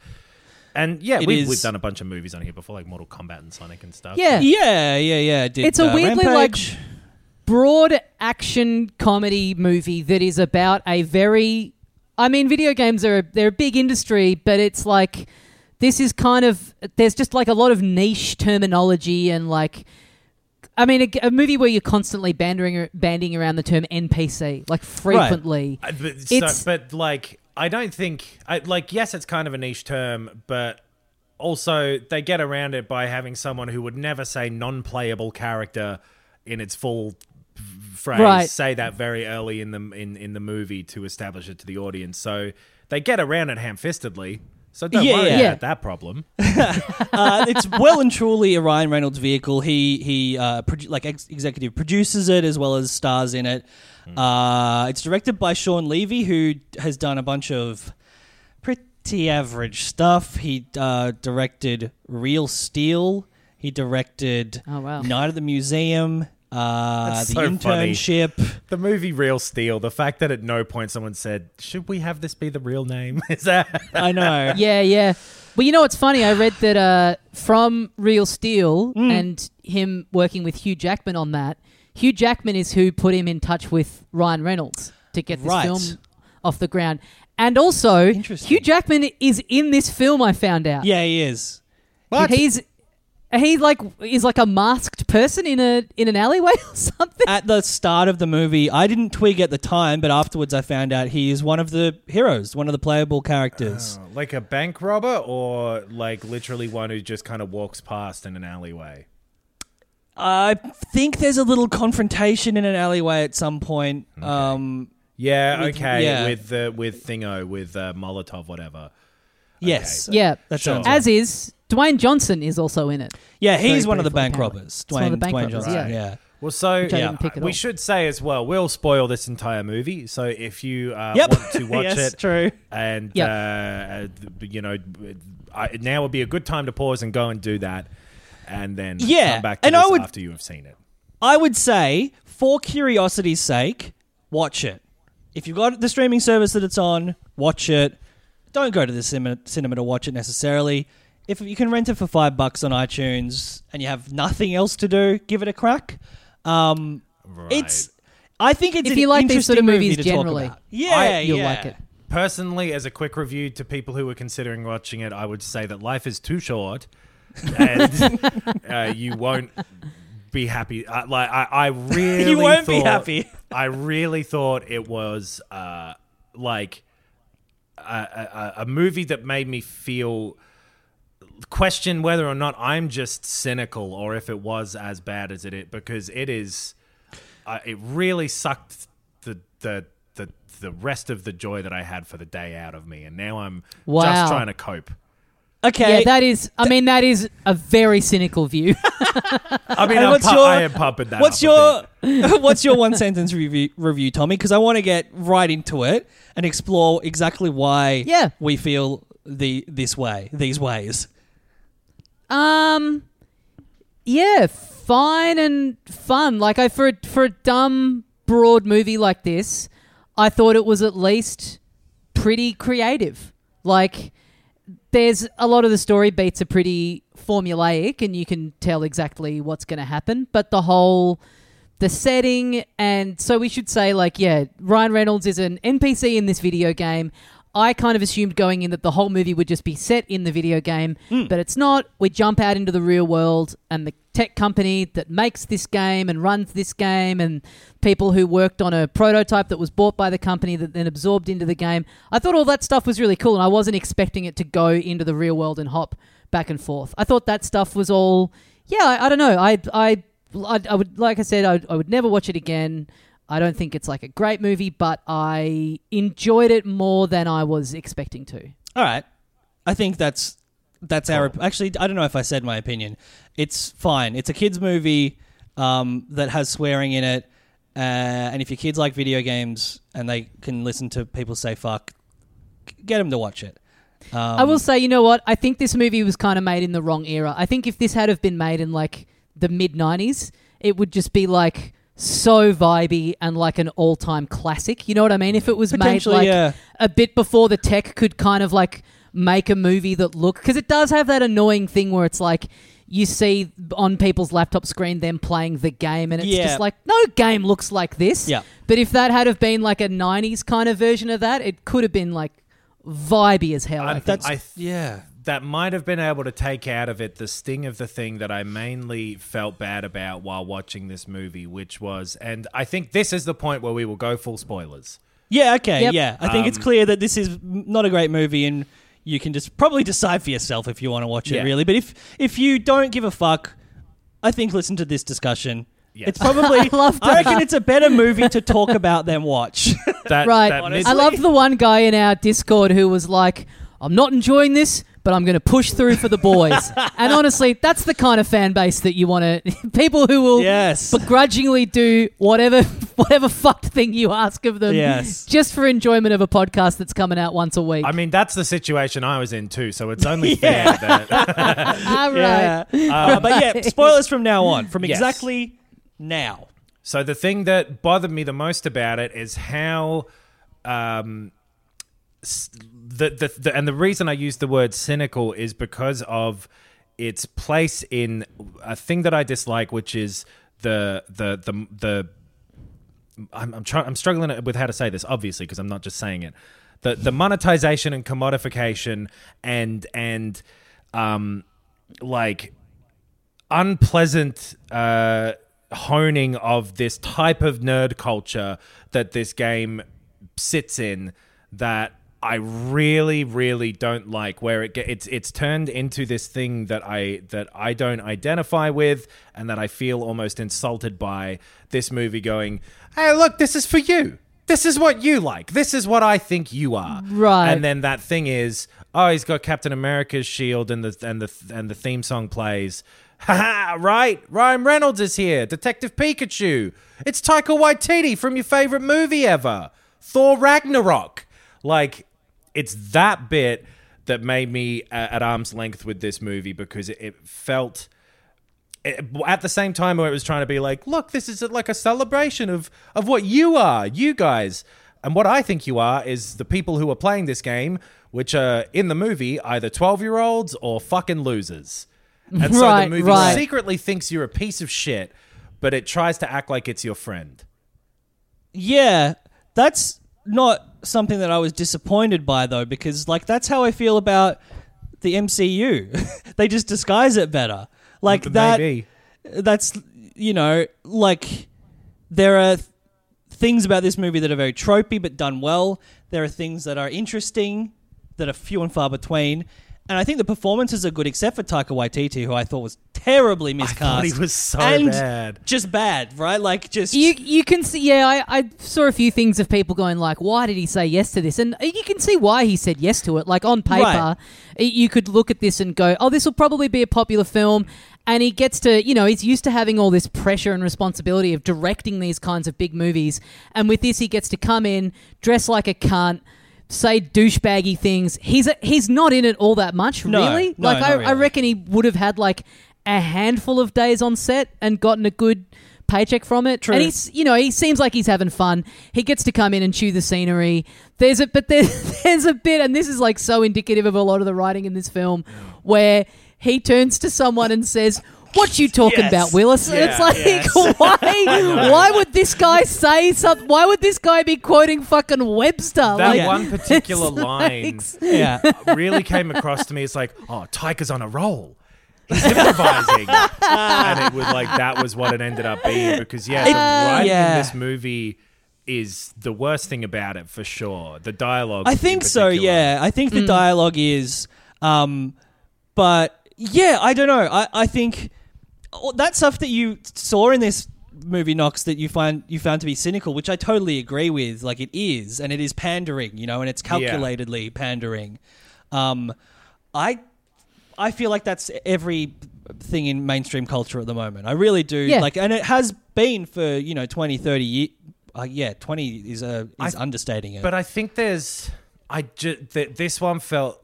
And yeah,
It
we've,
is-
we've done a bunch of movies on here before, like Mortal Kombat and Sonic and stuff.
Yeah.
yeah, yeah, yeah. I Did,
It's a
uh,
weirdly, like,
Rampage.
Broad action comedy movie that is about a very I mean, video games are they're a big industry, but it's like this is kind of there's just like a lot of niche terminology and like I mean, a, a movie where you're constantly banding banding around the term NPC like frequently.
Uh, But, so, but like, I don't think, I, like, yes, it's kind of a niche term, but also they get around it by having someone who would never say non-playable character in its full phrase
Right.
say that very early in the in in the movie to establish it to the audience. So they get around it ham-fistedly. So don't
Yeah,
worry
yeah.
about that problem.
uh, it's well and truly a Ryan Reynolds vehicle. He he uh, produ- like ex- executive produces it as well as stars in it. Uh, it's directed by Shawn Levy, who has done a bunch of pretty average stuff. He uh, directed Real Steel. He directed
Oh, wow.
Night at the Museum. Uh,
That's
the
so funny.
internship.
The movie Real Steel, the fact that at no point someone said, "Should we have this be the real name?" Is that
I know.
Yeah, yeah. Well, you know what's funny? I read that uh, from Real Steel
Mm.
and him working with Hugh Jackman on that. Hugh Jackman is who put him in touch with Ryan Reynolds to get this
Right.
film off the ground. And also, Hugh Jackman is in this film. I found out.
Yeah, he is.
But he's he like is like a masked person in a in an alleyway or something.
At the start of the movie, I didn't twig at the time, but afterwards I found out he is one of the heroes, one of the playable characters.
like a bank robber, or like literally one who just kind of walks past in an alleyway?
I think there's a little confrontation in an alleyway at some point. Um,
Yeah,
With-
okay,
yeah.
with uh, with Thingo, with uh, Molotov, whatever.
Yes.
yeah,
That
Sure.
sounds
as is Dwayne Johnson is also in it.
Yeah, he's
Very
one of the
briefly,
bank
apparently.
robbers.
It's one of the
Dwayne-
bank
Dwayne
robbers,
Johnson,
yeah.
yeah.
Well, so
Which I
yeah,
didn't pick at
we
all.
should say as well, we'll spoil this entire movie. So if you uh,
Yep.
want to watch
yes,
it,
true.
and
Yep.
uh, uh, you know, I, now would be a good time to pause and go and do that, and then
Yeah,
come back to
and I
this
would-
after you have seen it.
I would say, for curiosity's sake, watch it. If you've got the streaming service that it's on, watch it. Don't go to the cinema, cinema to watch it necessarily. If you can rent it for five bucks on iTunes and you have nothing else to do, give it a crack. Um, It's, I think it's
If
an
you like these sort of
interesting movie
movies generally,
about. yeah,
I-
You'll
yeah.
like it.
Personally, as a quick review to people who are considering watching it, I would say that life is too short, and uh, you won't be happy. Uh, like I, I really
You won't be
thought-
happy.
I really thought it was uh, like a, a, a movie that made me feel question whether or not I'm just cynical or if it was as bad as it is because it is. Uh, it really sucked the the. The, the rest of the joy that I had for the day out of me, and now I'm
Wow.
just trying to cope.
Okay.
Yeah, that is. I mean, that is a very cynical view.
I mean, I'm
what's
pu-
your-
I am pumping that.
What's
up a
your
bit.
What's your one sentence review, review Tommy? Because I want to get right into it and explore exactly why
Yeah.
we feel the this way, these ways.
Um, yeah, fine and fun. Like I for a, for a dumb broad movie like this, I thought it was at least pretty creative. Like there's a lot of the story beats are pretty formulaic and you can tell exactly what's going to happen, but the whole the setting and so we should say like yeah, Ryan Reynolds is an NPC in this video game. I kind of assumed going in that the whole movie would just be set in the video game, hmm. but it's not. We jump out into the real world, and the tech company that makes this game and runs this game, and people who worked on a prototype that was bought by the company that then absorbed into the game. I thought all that stuff was really cool, and I wasn't expecting it to go into the real world and hop back and forth. I thought that stuff was all, yeah, I, I don't know. I, I, I, I would, like I said, I, I would never watch it again. I don't think it's like a great movie, but I enjoyed it more than I was expecting to.
All right. I think that's that's our actually. I don't know if I said my opinion. It's fine. It's a kids movie um, that has swearing in it, uh, and if your kids like video games and they can listen to people say fuck, get them to watch it. Um,
I will say, you know what? I think this movie was kind of made in the wrong era. I think if this had have been made in like the mid '90s, it would just be like so vibey and like an all-time classic. You know what I mean? If it was made like
yeah.
a bit before the tech could kind of like make a movie that look because it does have that annoying thing where it's like you see on people's laptop screen them playing the game and it's
Yeah.
just like no game looks like this.
Yeah.
But if that had have been like a '90s kind of version of that, it could have been like vibey as hell. I,
I,
think.
That's
I th-
yeah.
that might have been able to take out of it the sting of the thing that I mainly felt bad about while watching this movie, which was, and I think this is the point where we will go full spoilers.
Yeah, okay,
Yep.
yeah. I think it's um, clear that this is not a great movie, and you can just probably decide for yourself if you want to watch it,
Yeah.
really. But if if you don't give a fuck, I think listen to this discussion.
Yes.
It's probably.
I love
I reckon
that.
it's a better movie to talk about than watch.
That,
right.
that mid-
I love the one guy in our Discord who was like, I'm not enjoying this, but I'm going to push through for the boys. and honestly, that's the kind of fan base that you want to. People who will
Yes.
begrudgingly do whatever whatever fucked thing you ask of them
Yes.
just for enjoyment of a podcast that's coming out once a week.
I mean, that's the situation I was in too, so it's only
Yeah.
fair that.
All right.
Yeah. Uh, but yeah, spoilers from now on, from
Yes.
exactly now.
So the thing that bothered me the most about it is how, um, s- the, the and the reason I use the word cynical is because of its place in a thing that I dislike, which is the the the the. I'm I'm, trying, I'm struggling with how to say this, obviously, because I'm not just saying it. The the monetization and commodification and and um like unpleasant uh, honing of this type of nerd culture that this game sits in that I really, really don't like. Where it get, it's it's turned into this thing that I that I don't identify with, and that I feel almost insulted by. This movie going, hey, look, this is for you. This is what you like. This is what I think you are.
Right.
And then that thing is, oh, he's got Captain America's shield, and the and the and the theme song plays. Haha, right? Ryan Reynolds is here. Detective Pikachu. It's Taika Waititi from your favorite movie ever, Thor Ragnarok. Like, it's that bit that made me uh, at arm's length with this movie because it, it felt it- at the same time where it was trying to be like, look, this is like a celebration of of what you are, you guys, and what I think you are is the people who are playing this game, which are in the movie either twelve year olds or fucking losers, and so
Right,
the movie
right.
secretly thinks you're a piece of shit, but it tries to act like it's your friend.
Yeah, that's not something that I was disappointed by though, because like that's how I feel about the MCU. they just disguise it better. Like that.
Maybe.
that's you know like there are th- things about this movie that are very tropey but done well. There are things that are interesting that are few and far between. And I think the performances are good, except for Taika Waititi, who I thought was terribly miscast.
thought he was so
and
bad.
just bad, right? Like just
You you can see yeah I, I saw a few things of people going like why did he say yes to this and you can see why he said yes to it like on paper
Right.
you could look at this and go oh this will probably be a popular film and he gets to you know he's used to having all this pressure and responsibility of directing these kinds of big movies and with this he gets to come in dress like a cunt say douchebaggy things he's a, he's not in it all that much
No,
really
no,
like
not
I, I reckon he would have had like a handful of days on set and gotten a good paycheck from it.
True.
And he's, you know, he seems like he's having fun. He gets to come in and chew the scenery. There's a, but there's, there's a bit, and this is like so indicative of a lot of the writing in this film, where he turns to someone and says, "What you talking
Yes.
about, Willis?" And it's like,
yes.
why? Why would this guy say something? Why would this guy be quoting fucking Webster?
That
like,
one particular line
like-
yeah.
really came across to me. It's like, oh, Taika's on a roll. He's improvising, and it was like that was what it ended up being. Because yeah, the writing
yeah.
in this movie is the worst thing about it for sure. The dialogue,
I think so. Yeah, I think the dialogue is, um, but yeah, I don't know. I I think all that stuff that you saw in this movie Knox that you find you found to be cynical, which I totally agree with. Like it is, and it is pandering, you know, and it's calculatedly pandering. Um, I I feel like that's every thing in mainstream culture at the moment. I really do.
Yeah.
Like, and it has been for you know 20, 30 years. Uh, yeah, twenty is a is
I-
understating it.
But I think there's, I just th- this one felt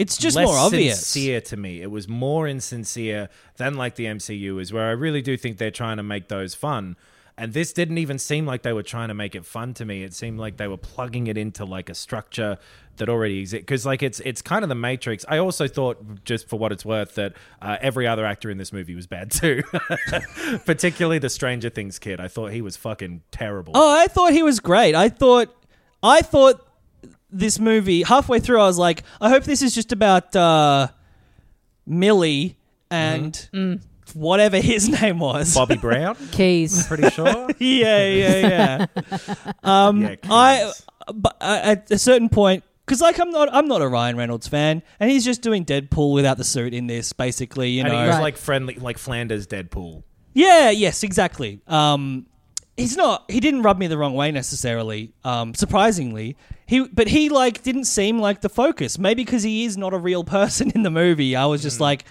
it's just more obvious.
sincere to me. It was more insincere than like the MCU is, where I really do think they're trying to make those fun. And this didn't even seem like they were trying to make it fun to me. It seemed like they were plugging it into like a structure that already exists. Because like it's it's kind of the Matrix. I also thought, just for what it's worth, that uh, every other actor in this movie was bad too. Particularly the Stranger Things kid. I thought he was fucking terrible.
Oh, I thought he was great. I thought, I thought this movie halfway through, I was like, I hope this is just about uh, Millie and
Mm.
whatever his name was.
Bobby Brown,
Keys.
I'm pretty sure.
yeah, yeah, yeah. um,
Yeah,
I,
Keys.
but uh, at a certain point, because like I'm not, I'm not a Ryan Reynolds fan, and he's just doing Deadpool without the suit in this, basically. You
And
know,
he was
Right.
like friendly, like Flanders Deadpool.
Yeah, yes, exactly. Um, he's not. He didn't rub me the wrong way necessarily. Um, surprisingly, he but he like didn't seem like the focus. Maybe because he is not a real person in the movie. I was just
Hmm.
like,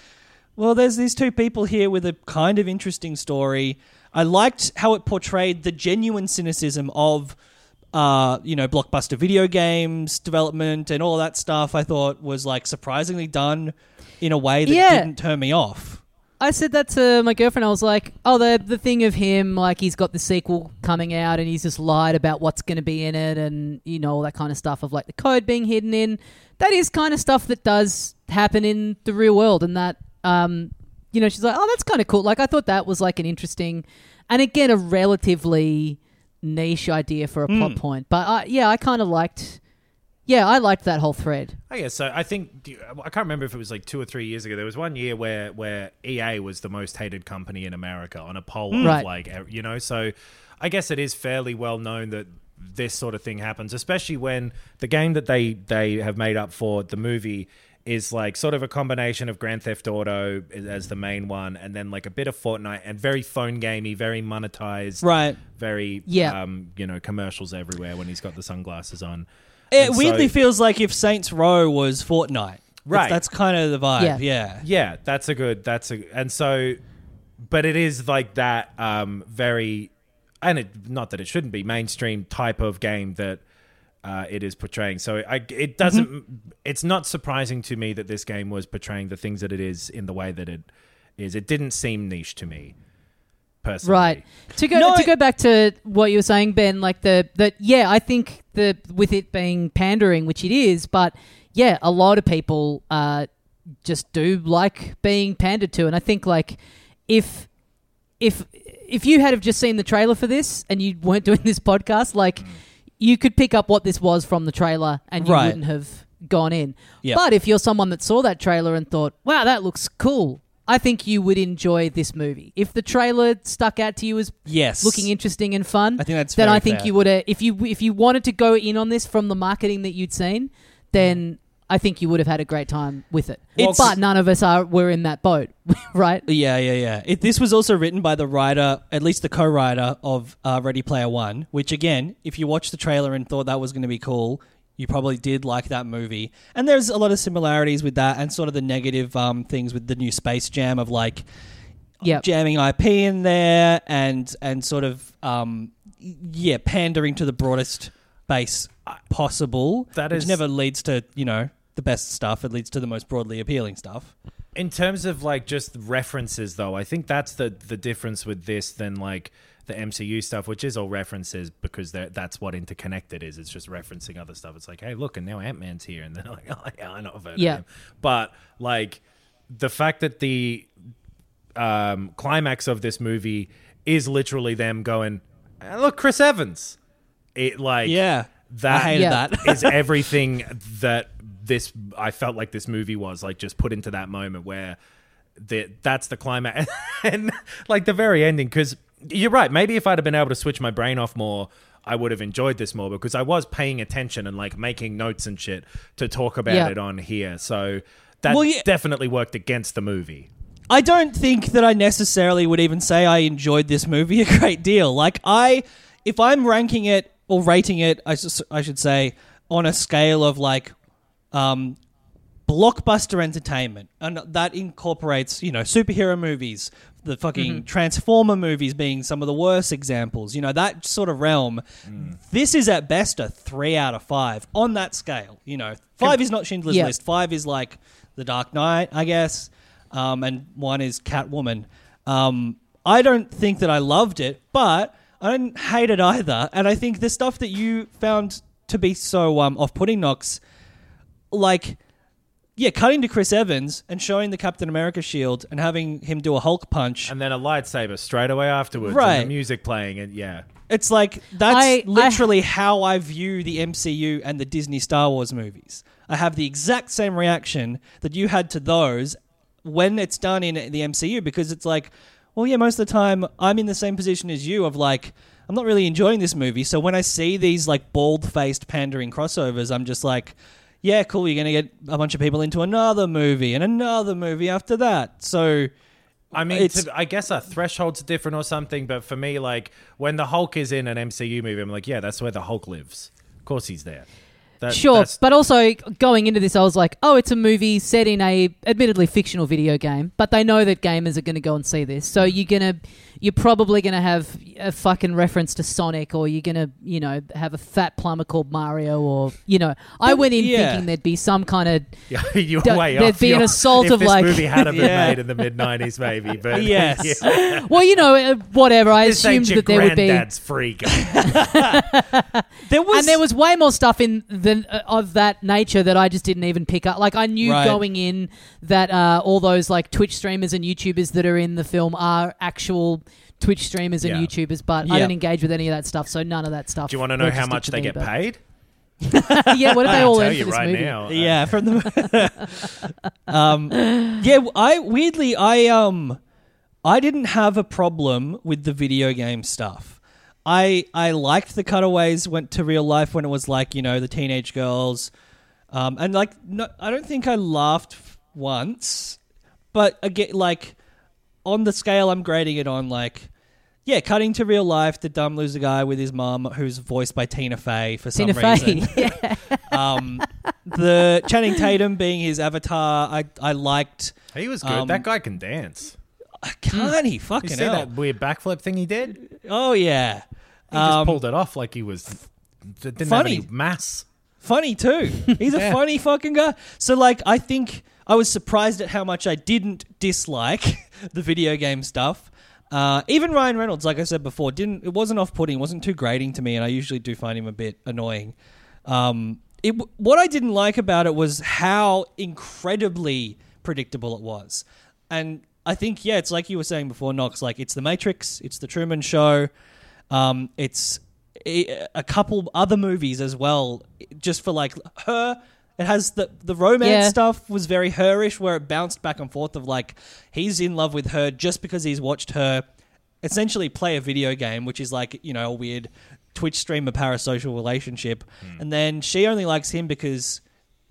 well, there's these two people here with a kind of interesting story. I liked how it portrayed the genuine cynicism of. Uh, you know, blockbuster video games development and all that stuff. I thought was like surprisingly done in a way that
Yeah.
didn't turn me off.
I said that to my girlfriend. I was like, "Oh, the the thing of him, like he's got the sequel coming out, and he's just lied about what's going to be in it, and you know all that kind of stuff of like the code being hidden in. That is kind of stuff that does happen in the real world, and that, um, you know, she's like, "Oh, that's kind of cool." Like I thought that was like an interesting, and again, a relatively niche idea for a plot point. But uh, yeah, I kind of liked. Yeah, I liked that whole thread.
Oh yeah, so I think I can't remember if it was like two or three years ago. There was one year where where EA was the most hated company in America on a poll of
Right.
like you know. So I guess it is fairly well known that this sort of thing happens, especially when the game that they they have made up for the movie is like sort of a combination of Grand Theft Auto as the main one, and then like a bit of Fortnite and very phone gamey, very monetized,
Right.
Very
Yeah.
um, you know, commercials everywhere when he's got the sunglasses on.
It
And
weirdly
so-
feels like if Saints Row was Fortnite.
Right.
That's, that's kind of the vibe.
Yeah.
Yeah.
Yeah, that's a good. That's a and so, but it is like that um, very, and it not that it shouldn't be mainstream type of game that uh, it is portraying. So I it doesn't.
Mm-hmm.
It's not surprising to me that this game was portraying the things that it is in the way that it is. It didn't seem niche to me, personally.
Right. To go
No,
to go back to what you were saying, Ben, like the that yeah, I think the with it being pandering, which it is, but yeah, a lot of people uh just do like being pandered to. And I think like if if if you had have just seen the trailer for this and you weren't doing this podcast, like you could pick up what this was from the trailer and you
Right.
wouldn't have gone in.
Yep.
But if you're someone that saw that trailer and thought, "Wow, that looks cool," I think you would enjoy this movie if the trailer stuck out to you as
Yes.
looking interesting and fun.
I think that's
then
very
I think
fair.
you would have if you if you wanted to go in on this from the marketing that you'd seen, then I think you would have had a great time with it.
It's-
but none of us are were in that boat, right?
Yeah, yeah, yeah. It, this was also written by the writer, at least the co-writer of uh, Ready Player One. Which, again, if you watched the trailer and thought that was going to be cool, you probably did like that movie. And there's a lot of similarities with that, and sort of the negative um, things with the new Space Jam of like
Yep.
jamming IP in there, and and sort of um, yeah, pandering to the broadest base possible.
That
which
is-
never leads to you know the best stuff. It leads to the most broadly appealing stuff.
In terms of like just references, though, I think that's the the difference with this than like the MCU stuff, which is all references because that's what interconnected is. It's just referencing other stuff. It's like, hey, look, and now Ant Man's here, and they're like, oh yeah, I know about
Yeah.
him. But like the fact that the um, climax of this movie is literally them going, "Eh, look, Chris Evans. It like
Yeah,
that
I hated
Yeah.
that.
is everything that this I felt like this movie was like just put into that moment where the that's the climax and like the very ending because you're right maybe if I'd have been able to switch my brain off more I would have enjoyed this more because I was paying attention and like making notes and shit to talk about
Yeah.
it on here so that
Well, yeah-
definitely worked against the movie
I don't think that I necessarily would even say I enjoyed this movie a great deal. Like I, if I'm ranking it or rating it, I should say on a scale of like, um, blockbuster entertainment, and that incorporates you know superhero movies, the fucking Transformer movies being some of the worst examples. You know that sort of realm. This is at best a three out of five on that scale. You know, five is not Schindler's
Yeah.
List. Five is like The Dark Knight, I guess, um, and one is Catwoman. Um, I don't think that I loved it, but I didn't hate it either. And I think the stuff that you found to be so um, off-putting, Knox, like yeah, cutting to Chris Evans and showing the Captain America shield and having him do a Hulk punch.
and then a lightsaber straight away afterwards
Right.
and the music playing and yeah
It's like that's
I- I-
literally how I view the MCU and the Disney Star Wars movies. I have the exact same reaction that you had to those when it's done in the MCU because it's like, well, yeah, most of the time I'm in the same position as you of like I'm not really enjoying this movie. So when I see these like bald-faced pandering crossovers, I'm just like, yeah, cool, you're going to get a bunch of people into another movie and another movie after that. So
I mean,
It's-
to, I guess our thresholds are different or something, but for me, like when the Hulk is in an MCU movie, I'm like, yeah, that's where the Hulk lives. Of course, he's there. That,
Sure, but also going into this, I was like, "Oh, it's a movie set in a admittedly fictional video game," but they know that gamers are going to go and see this, so hmm. you're gonna, you're probably going to have a fucking reference to Sonic, or you're going to, you know, have a fat plumber called Mario, or you know, I went in
yeah.
thinking there'd be some kind of
Yeah, you're
D-
way
there'd
off.
be an
You're-
assault
if
of,
this
like-
movie had been
Yeah.
made in the mid '90s, maybe. But
Yes.
yeah.
well, you know, uh, whatever. I
this ain't
assumed
your
that there would be.
granddad's freak.
there was
and there was way more stuff in the, uh, of that nature that I just didn't even pick up. Like I knew
Right.
going in that uh, all those like Twitch streamers and YouTubers that are in the film are actual Twitch streamers and
Yeah.
YouTubers, but
Yeah.
I didn't engage with any of that stuff. So none of that stuff.
Do you want to know how
registered
much
to
they
me,
get
but-
paid?
yeah, what did they
I'll
all
tell
earn
you
for this
right
movie?
now.
Yeah, from the. um, yeah, I weirdly I um, I didn't have a problem with the video game stuff. I I liked the cutaways went to real life when it was like you know the teenage girls, um, and like no, I don't think I laughed f- once, but again like on the scale I'm grading it on like. Yeah, cutting to real life, the dumb loser guy with his mum, who's voiced by Tina Fey for some
Tina
reason.
Fey. yeah.
Um, the Channing Tatum being his avatar, I I liked.
He was good.
Um,
that guy can dance.
Can't he
You
fucking
see
hell?
that weird backflip thing he did?
Oh yeah,
He just
Um,
pulled it off like he was. Didn't
funny.
have any mass.
funny too. He's a funny fucking guy. So like, I think I was surprised at how much I didn't dislike the video game stuff. Uh, even Ryan Reynolds, like I said before, didn't. It wasn't off-putting. wasn't too grating to me, and I usually do find him a bit annoying. Um, it, what I didn't like about it was how incredibly predictable it was, and I think yeah, it's like you were saying before, Knox. Like it's the Matrix, it's the Truman Show, um, it's a a couple other movies as well, just for like her It has the the romance
Yeah.
stuff was very herish, where it bounced back and forth of like he's in love with her just because he's watched her essentially play a video game, which is like you know a weird Twitch streamer parasocial relationship, hmm. and then she only likes him because,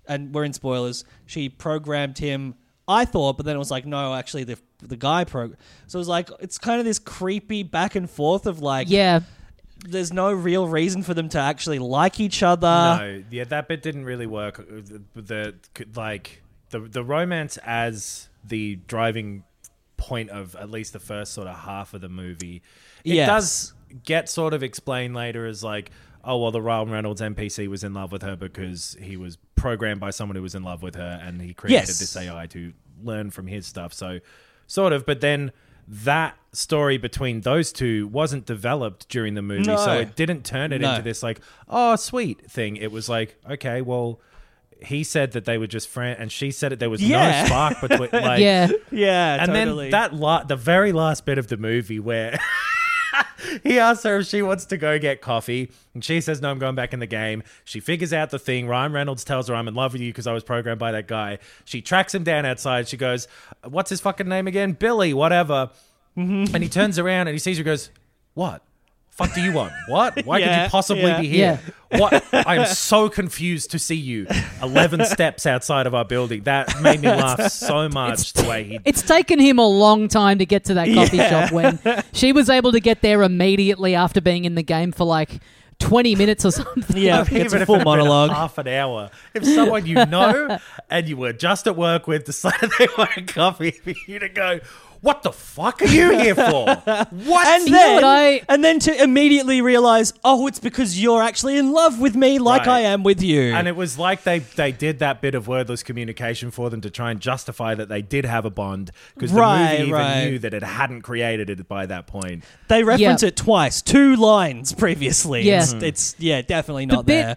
and we're in spoilers, she programmed him. I thought, but then it was like, no, actually, the the guy pro. So it was like, it's kind of this creepy back and forth of like,
Yeah.
There's no real reason for them to actually like each other.
no, yeah, that bit didn't really work. Uh, the, the like the the romance as the driving point of at least the first sort of half of the movie. It
Yes.
does get sort of explained later as like, oh well, the Ryan Reynolds NPC was in love with her because he was programmed by someone who was in love with her, and he created
Yes.
this AI to learn from his stuff. So, sort of, but then. That story between those two wasn't developed during the movie, so it didn't turn it
No.
into this like, oh, sweet thing. It was like, okay, well, he said that they were just friends, and she said that there was
Yeah.
no spark between. Like,
Yeah.
Yeah,
and
totally.
then that la- the very last bit of the movie where he asks her if she wants to go get coffee, and she says, "No, I'm going back in the game." She figures out the thing. Ryan Reynolds tells her, "I'm in love with you because I was programmed by that guy." She tracks him down outside. She goes, "What's his fucking name again? Billy, whatever."
Mm-hmm.
And he turns around and he sees her. and Goes, "What?" Fuck do you want? What? Why could you possibly
yeah.
be here? What? I am so confused to see you 11 steps outside of our building. That made me laugh so much the way he
It's taken him a long time to get to that coffee
Yeah.
shop when she was able to get there immediately after being in the game for like 20 minutes or something.
yeah,
Even
it's a full
it had been
monologue.
half an hour. If someone you know and you were just at work with decided they wanted coffee for you to go, what the fuck are you here for? What?
And
You know
then,
what I-
and then to immediately realize, oh, it's because you're actually in love with me, like
Right.
I am with you.
And it was like they, they did that bit of wordless communication for them to try and justify that they did have a bond because the
Right,
movie even
right.
knew that it hadn't created it by that point.
they reference
Yeah.
it twice, two lines previously.
Yeah.
It's, it's yeah, definitely
The
not
bit-
there.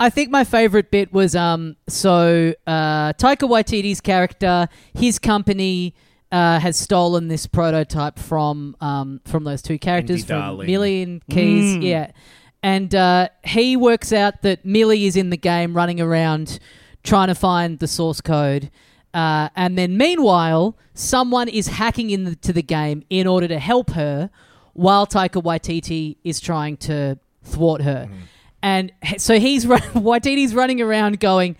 I think my favorite bit was um so uh Taika Waititi's character, his company uh, has stolen this prototype from um from those two characters
Indy
from
Darling.
Millie and Keys,
Mm.
yeah. And uh, he works out that Millie is in the game running around trying to find the source code. Uh, and then meanwhile, someone is hacking into the game in order to help her while Taika Waititi is trying to thwart her. And so he's run- Waititi's running around going,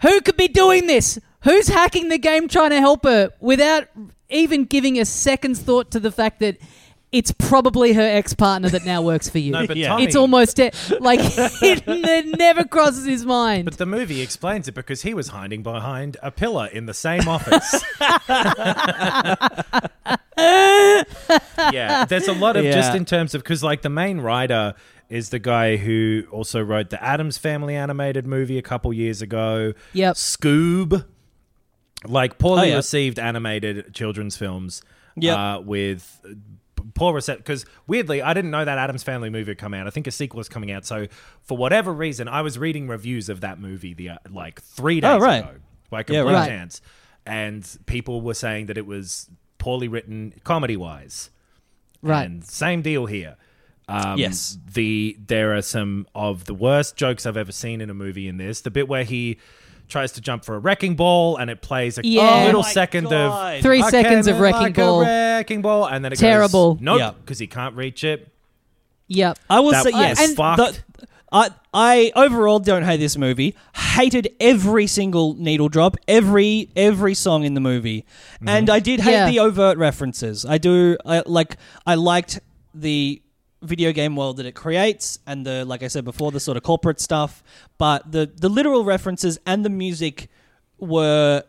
"Who could be doing this? Who's hacking the game trying to help her?" Without even giving a second's thought to the fact that it's probably her ex-partner that now works for you.
No, but
Yeah.
Tommy,
it's almost de- like it, it never crosses his mind.
But the movie explains it because he was hiding behind a pillar in the same office. yeah, there's a lot of just
Yeah.
in terms of because like the main writer is the guy who also wrote the Addams Family animated movie a couple years ago.
Yep.
Scoob, like poorly
Oh, yeah.
received animated children's films.
Yep.
uh, with poor reception because weirdly I didn't know that Addams Family movie had come out. I think a sequel is coming out. So for whatever reason, I was reading reviews of that movie the uh, like three days
Oh, right.
ago by
Yeah,
complete
right.
chance, and people were saying that it was poorly written comedy wise.
Right.
And same deal here. Um,
Yes.
The there are some of the worst jokes I've ever seen in a movie. In this, the bit where he tries to jump for a wrecking ball and it plays a
Yeah.
little
Oh my
second
God.
of
Three
I
seconds
came
of
in
wrecking
like
ball.
wrecking ball, and then it
Terrible.
Goes, nope,
Yeah.
because he can't reach it.
Yep.
I will
That
say
was
yes.
Fucked.
the- I I overall don't hate this movie. Hated every single needle drop, every every song in the movie,
Mm-hmm.
and I did hate
Yeah.
the overt references. I do I, like. I liked the video game world that it creates, and the like I said before, the sort of corporate stuff. But the the literal references and the music were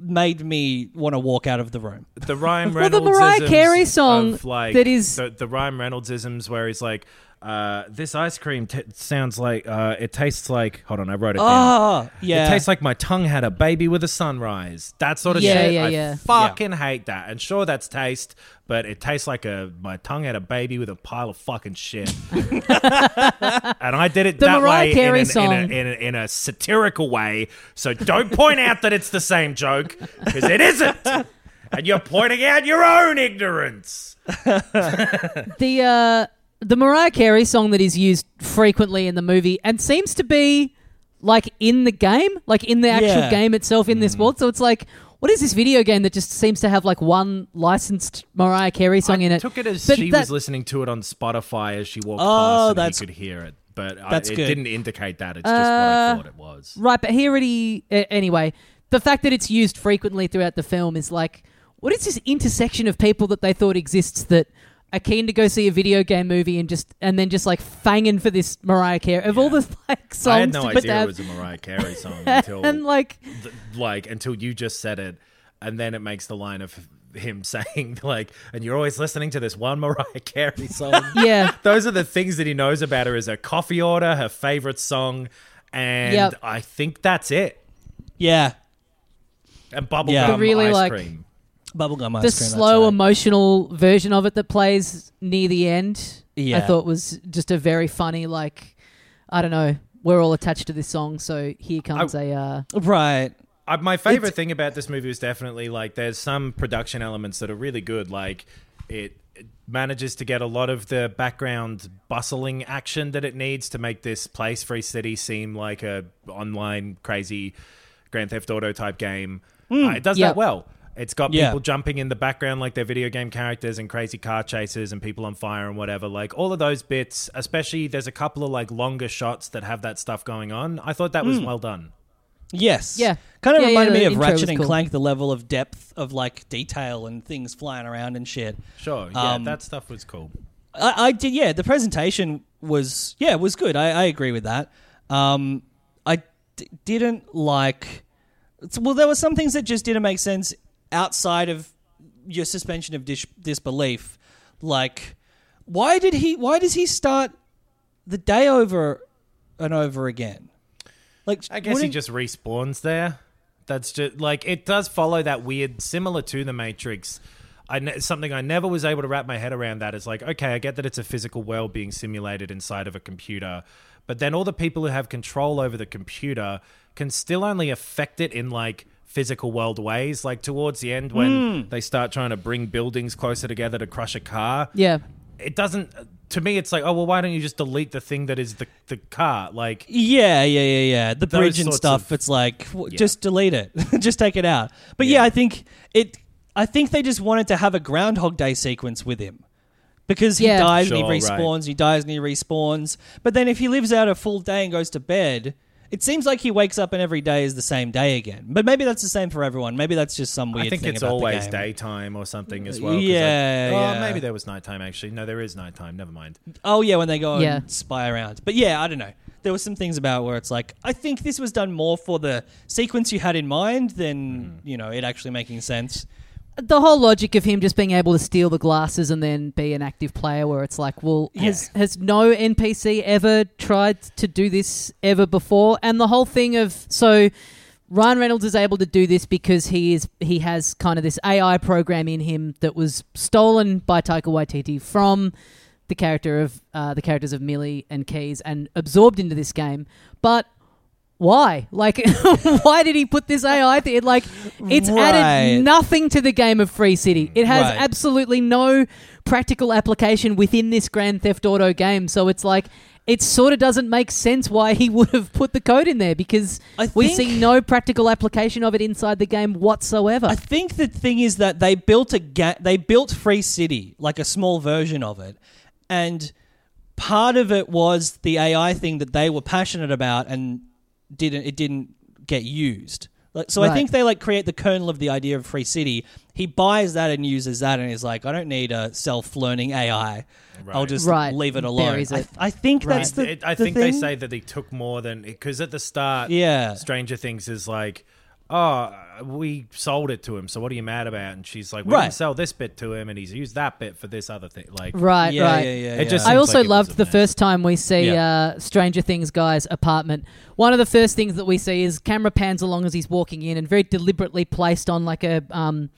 made me want to walk out of the room.
the Ryan
Well, the
Reynolds
Mariah Carey song
like
that is-
the, the Ryan Reynolds isms where he's like uh, this ice cream t- sounds like uh, it tastes like hold on I wrote it down
Ah, yeah.
it tastes like my tongue had a baby with a sunrise that sort of
Yeah,
shit
yeah,
I
yeah.
fucking hate that and sure that's taste but it tastes like a my tongue had a baby with a pile of fucking shit and I did it
The
that
Mariah
way
Carey
in, an-
song.
in, a, in, a, in a satirical way so don't point out that it's the same joke because it isn't and you're pointing out your own ignorance.
the uh, the Mariah Carey song that is used frequently in the movie and seems to be like in the game, like in the actual
Yeah.
game itself in
Mm.
this world. So it's like, what is this video game that just seems to have like one licensed Mariah Carey song
I
in it?
took it as
But
she
that-
was listening to it on Spotify as she walked
Oh,
past and
that's-
he could hear it. But I,
That's
it
good.
didn't indicate that. It's just what
Uh,
I thought it was.
Right, but here it is. Uh, anyway, the fact that it's used frequently throughout the film is like, what is this intersection of people that they thought exists that are keen to go see a video game movie and just and then just like fanging for this Mariah Carey of all the like songs
I had no
to
idea
down.
it was a Mariah Carey song until
and like
th- like until you just said it, and then it makes the line of him saying like, "And you're always listening to this one Mariah Carey song."
yeah,
Those are the things that he knows about her: is her coffee order, her favorite song, and
Yep.
I think that's it.
Yeah,
And bubblegum
Yeah.
The really,
ice
like-
cream.
Bubblegum ice
the
cream.
slow
right.
emotional version of it that plays near the end. I thought was just a very funny like, I don't know. We're all attached to this song, so here comes a. Uh,
right.
Uh, my favorite
It's-
thing about this movie is definitely like there's some production elements that are really good. Like it, it manages to get a lot of the background bustling action that it needs to make this place, Free City, seem like a online crazy Grand Theft Auto type game. Uh, it does
Yep.
that well. It's got
Yeah.
people jumping in the background like they're video game characters and crazy car chases and people on fire and whatever. Like all of those bits, especially there's a couple of like longer shots that have that stuff going on. I thought that was well done.
Yes.
Yeah.
Kind of
Yeah, yeah,
reminded
the
me of Ratchet and
cool.
Clank, the level of depth of like detail and things flying around and shit.
Sure, yeah,
Um,
that stuff was cool.
I, I did, yeah. The presentation was, yeah, was good. I, I agree with that. Um, I d- didn't like. Well, there were some things that just didn't make sense outside of your suspension of dis- disbelief. Like, why did he? Why does he start the day over and over again? Like,
I guess he just respawns there. That's just like it does follow that weird, similar to the Matrix. I ne- something I never was able to wrap my head around. That is like, okay, I get that it's a physical world being simulated inside of a computer, but then all the people who have control over the computer can still only affect it in like physical world ways. Like towards the end, when hmm. they start trying to bring buildings closer together to crush a car,
yeah,
it doesn't. To me, it's like, oh well, why don't you just delete the thing that is the the car? Like,
Yeah, yeah, yeah, yeah. The bridge and stuff.
of-
it's like w-
Yeah.
just delete it, just take it out. But yeah.
Yeah.
I think it. I think they just wanted to have a Groundhog Day sequence with him because he
Yeah.
dies and
Sure,
he
right.
respawns. He dies and he respawns. But then if he lives out a full day and goes to bed. It seems like he wakes up and every day is the same day again. But maybe that's the same for everyone. Maybe that's just some weird
I think
thing
it's
about the
always
game.
daytime or something as well. 'cause
Yeah,
I- oh,
yeah.
maybe there was nighttime actually. No, there is nighttime. Never mind.
Oh yeah, when they go
Yeah.
and spy around. But yeah, I don't know. There were some things about where it's like I think this was done more for the sequence you had in mind than mm-hmm. you know it actually making sense.
The whole logic of him just being able to steal the glasses and then be an active player where it's like well has has no npc ever tried to do this ever before and the whole thing of so Ryan Reynolds is able to do this because he is he has kind of this AI program in him that was stolen by Taika Waititi from the character of uh, the characters of Millie and Keys and absorbed into this game. But why? Like, why did he put this AI thing? Like, it's
Right.
added nothing to the game of Free City. It has
Right.
absolutely no practical application within this Grand Theft Auto game. So it's like, it sort of doesn't make sense why he would have put the code in there because we see no practical application of it inside the game whatsoever.
I think the thing is that they built a ga- they built Free City like a small version of it, and part of it was the AI thing that they were passionate about and didn't it didn't get used. Like, so I think they like create the kernel of the idea of Free City. He buys that and uses that, and is like, I don't need a self-learning AI. I'll just
Right.
leave it alone.
Buries
I,
it.
I think
Right.
that's the.
It- I
the
think they say that they took more than because at the start,
Yeah.
Stranger Things is like, oh, we sold it to him. So what are you mad about? And she's like, we
Right.
didn't sell this bit to him, and he's used that bit for this other thing. Like,
right,
Yeah,
right.
yeah, yeah.
It just
yeah.
I also
like
loved the
mess.
first time we see
Yeah.
uh, Stranger Things guy's apartment. One of the first things that we see is camera pans along as he's walking in, and very deliberately placed on like a um,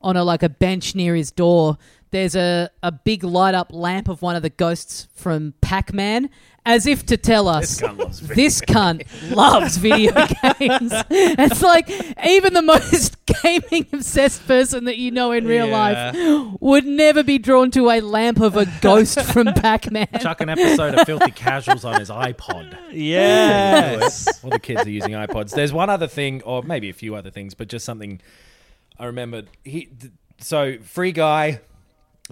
on a like a bench near his door. There's a, a big light up lamp of one of the ghosts from Pac Man, as if to tell us
This cunt loves video
cunt loves video games. It's like even the most gaming obsessed person that you know in real
Yeah.
life would never be drawn to a lamp of a ghost from Pac-Man.
Chuck an episode of Filthy Casuals on his iPod.
Yes.
All the kids are using iPods. There's one other thing, or maybe a few other things, but just something I remembered. He, th- so free guy.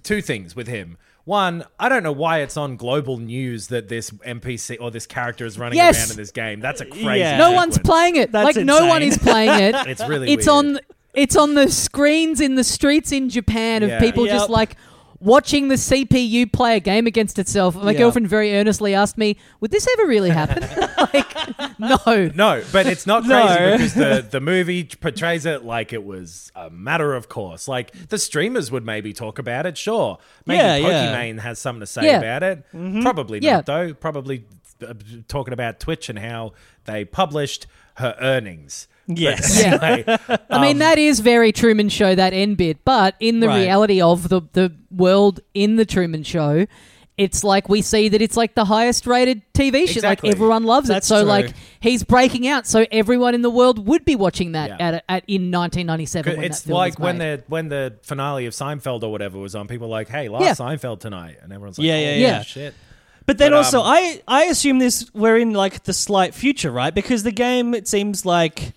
Two things with him. One, I don't know why it's on global news that this NPC or this character is running
Yes.
around in this game. That's a crazy.
Yeah.
no one's
sequence.
playing it.
That's
like no one is playing it.
It's really.
it's
weird.
on it's on the screens in the streets in Japan of
Yeah.
people just
Yep.
like watching the CPU play a game against itself. My
Yeah.
girlfriend very earnestly asked me, "Would this ever really happen?" like, no.
No, but it's not
No.
crazy because the, the movie portrays it like it was a matter of course. Like the streamers would maybe talk about it, sure. Maybe
Yeah, yeah.
Pokimane has something to say
Yeah.
about it. Probably
Yeah.
not though. Probably uh, talking about Twitch and how they published her earnings. But
Yes.
Yeah.
anyway,
I mean, that is very Truman Show, that end bit. But in the
Right.
reality of the, the world in the Truman Show, it's like we see that it's like the highest rated TV show. Like everyone loves
That's
it. So
true.
like he's breaking out. So everyone in the world would be watching that
Yeah.
at, at in 1997 when
it's
that film
like
was
when
made.
the when the finale of Seinfeld or whatever was on. People were like, "Hey, last
Yeah.
Seinfeld tonight," and everyone's like,
Yeah,
"Oh,
yeah,
yeah.
shit."
But then
But,
also,
um,
I I assume this we're in like the slight future, right? Because the game, it seems like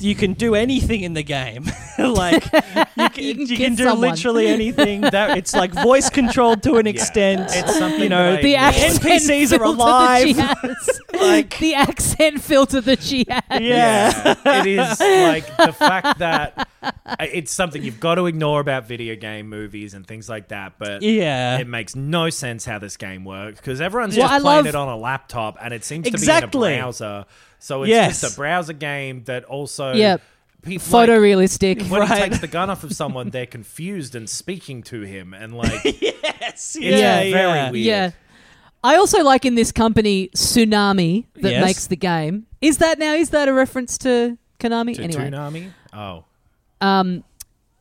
you can do anything in the game. like you can,
You can
you can do
someone.
literally anything. That it's like voice controlled to an extent.
It's something
you know
the
Yeah.
NPCs are alive.
That.
Like-
the accent filter that she has.
yeah.
it is like the fact that it's something you've got to ignore about video game movies and things like that. But
Yeah.
it makes no sense how this game works because everyone's
Well,
just
I
playing
love-
it on a laptop and it seems
Exactly.
to be in a browser. So it's
Yes.
just a browser game that also
Yep.
people like,
Photorealistic.
when he takes the gun off of someone, they're confused and speaking to him, and like
yes.
it's
Yeah.
very
yeah.
weird.
Yeah. I also like in this company Soonami that
Yes.
makes the game. Is that now? Is that a reference to Konami?
to
anyway,
Toonami. Oh,
um,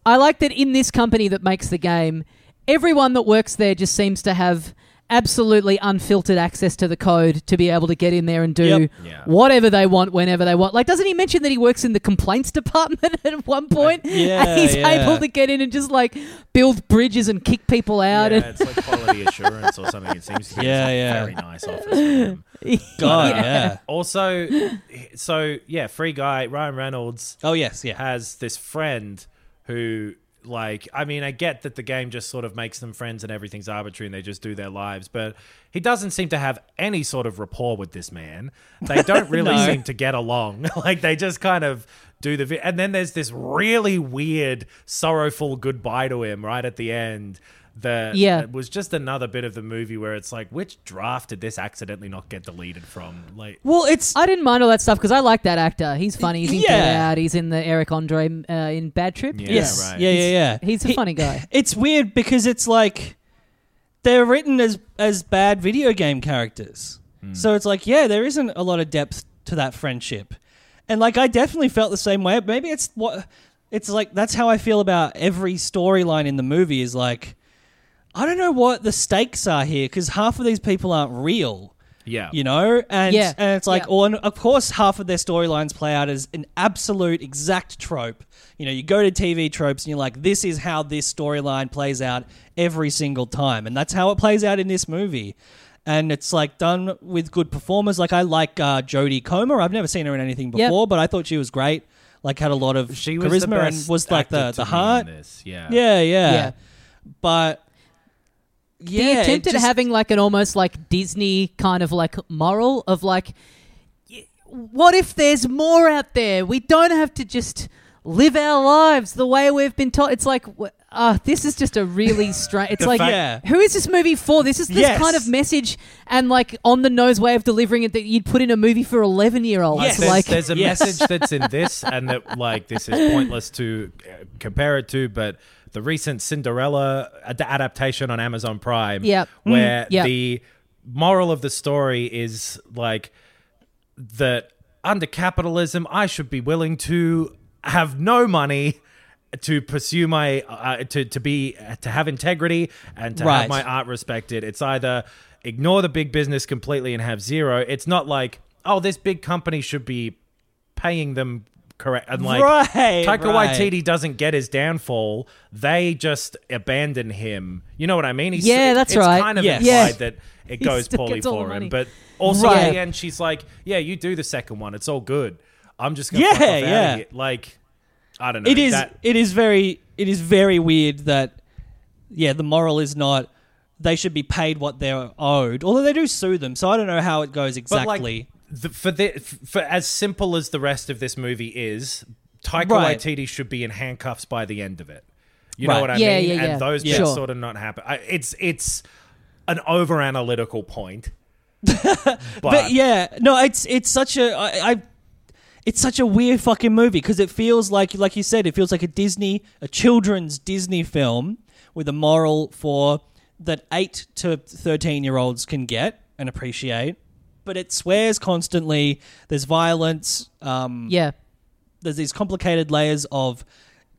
I like that in this company that makes the game, everyone that works there just seems to have absolutely unfiltered access to the code to be able to get in there and do
Yep.
Yeah.
whatever they want whenever they want. Like, doesn't he mention that he works in the complaints department at one uh, point?
yeah,
and he's
yeah.
able to get in and just like build bridges and kick people out.
yeah,
and
it's like quality assurance or something. It seems to be
Yeah,
It's
yeah.
very nice office. For him.
God, yeah.
Also, so yeah, free guy Ryan Reynolds
Oh yes, yeah.
has this friend who, like, I mean, I get that the game just sort of makes them friends and everything's arbitrary and they just do their lives, but he doesn't seem to have any sort of rapport with this man. They don't really
No.
seem to get along. like, they just kind of do the. Vi- and then there's this really weird, sorrowful goodbye to him right at the end. That
Yeah.
was just another bit of the movie where it's like, which draft did this accidentally not get deleted from? Like,
Well, it's
I didn't mind all that stuff because I like that actor. He's funny. He's in
Yeah.
Out. He's in the Eric Andre uh, in Bad Trip.
Yeah,
yes,
right.
yeah, yeah, yeah.
He's a
He-
funny guy.
It's weird because it's like they're written as as bad video game characters. So it's like, yeah, there isn't a lot of depth to that friendship. And like I definitely felt the same way. Maybe it's what it's like that's how I feel about every storyline in the movie is like I don't know what the stakes are here cuz half of these people aren't real.
yeah.
You know, and
Yeah.
and it's like,
Yeah.
oh, and of course, half of their storylines play out as an absolute exact trope. You know, you go to TV tropes and you're like, this is how this storyline plays out every single time, and that's how it plays out in this movie. And it's like done with good performers. Like I like uh, Jodie Comer. I've never seen her in anything
Yep.
before, but I thought she was great. Like had a lot of
She was
charisma
the
and was like the
actor
the
to me in
heart.
This. Yeah.
Yeah, yeah,
Yeah.
But yeah,
he
it
attempted
just-
having like an almost like Disney kind of like moral of like, what if there's more out there? We don't have to just live our lives the way we've been taught. It's like, wh- uh, this is just a really strange. It's like,
fact-
Yeah.
who is this movie for? This is this
Yes.
kind of message and like on the nose way of delivering it that you'd put in a movie for eleven year olds.
Yes.
There's,
Like,
there's a
Yes.
message that's in this, and that like this is pointless to uh, compare it to, but the recent Cinderella ad- adaptation on Amazon Prime,
Yep. Mm,
where
yep.
the moral of the story is like that under capitalism, I should be willing to have no money to pursue my uh, to to be to have integrity and to
Right.
have my art respected. It's either ignore the big business completely and have zero. It's not like oh, this big company should be paying them correct and like
Right,
Taika
right.
Waititi doesn't get his downfall. They just abandon him. You know what I mean? He's,
Yeah, that's
it's
right.
kind of
Yes.
implied
Yeah.
that it goes poorly
gets all the
for him, but also
Right.
at the end she's like, "Yeah, you do the second one. It's all good. I'm just gonna
Yeah,
fuck off outta
yeah.
here." Like, I don't know.
It is.
That-
it is very. It is very weird that. Yeah, the moral is not. They should be paid what they're owed. Although they do sue them, so I don't know how it goes exactly.
like, the, for the for as simple as the rest of this movie is, Taika
Right.
Waititi should be in handcuffs by the end of it. You
Right.
know what I
Yeah,
mean?
yeah, yeah.
And those bits
Sure.
sort of not happen. I, it's it's an over analytical point. but,
but yeah, no, it's it's such a I, I it's such a weird fucking movie because it feels like like you said, it feels like a Disney, a children's Disney film with a moral for that eight to thirteen year olds can get and appreciate. But it swears constantly. There's violence. Um,
Yeah.
there's these complicated layers of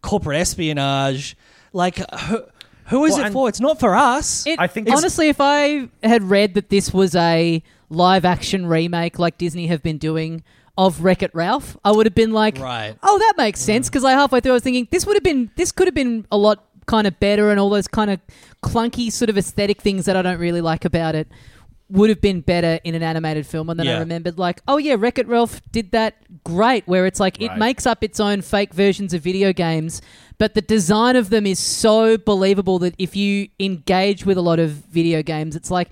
corporate espionage. Like, who, who is
Well,
it for? It's not for us.
It,
I think
honestly, if I had read that this was a live action remake like Disney have been doing of Wreck It Ralph, I would have been like,
Right.
oh, that makes sense. Because I halfway through I was thinking this would have been, this could have been a lot kind of better, and all those kind of clunky sort of aesthetic things that I don't really like about it would have been better in an animated film. And then I remembered, like, oh yeah, Wreck It Ralph did that great, where it's like it makes up its own fake versions of video games, but the design of them is so believable that if you engage with a lot of video games, it's like,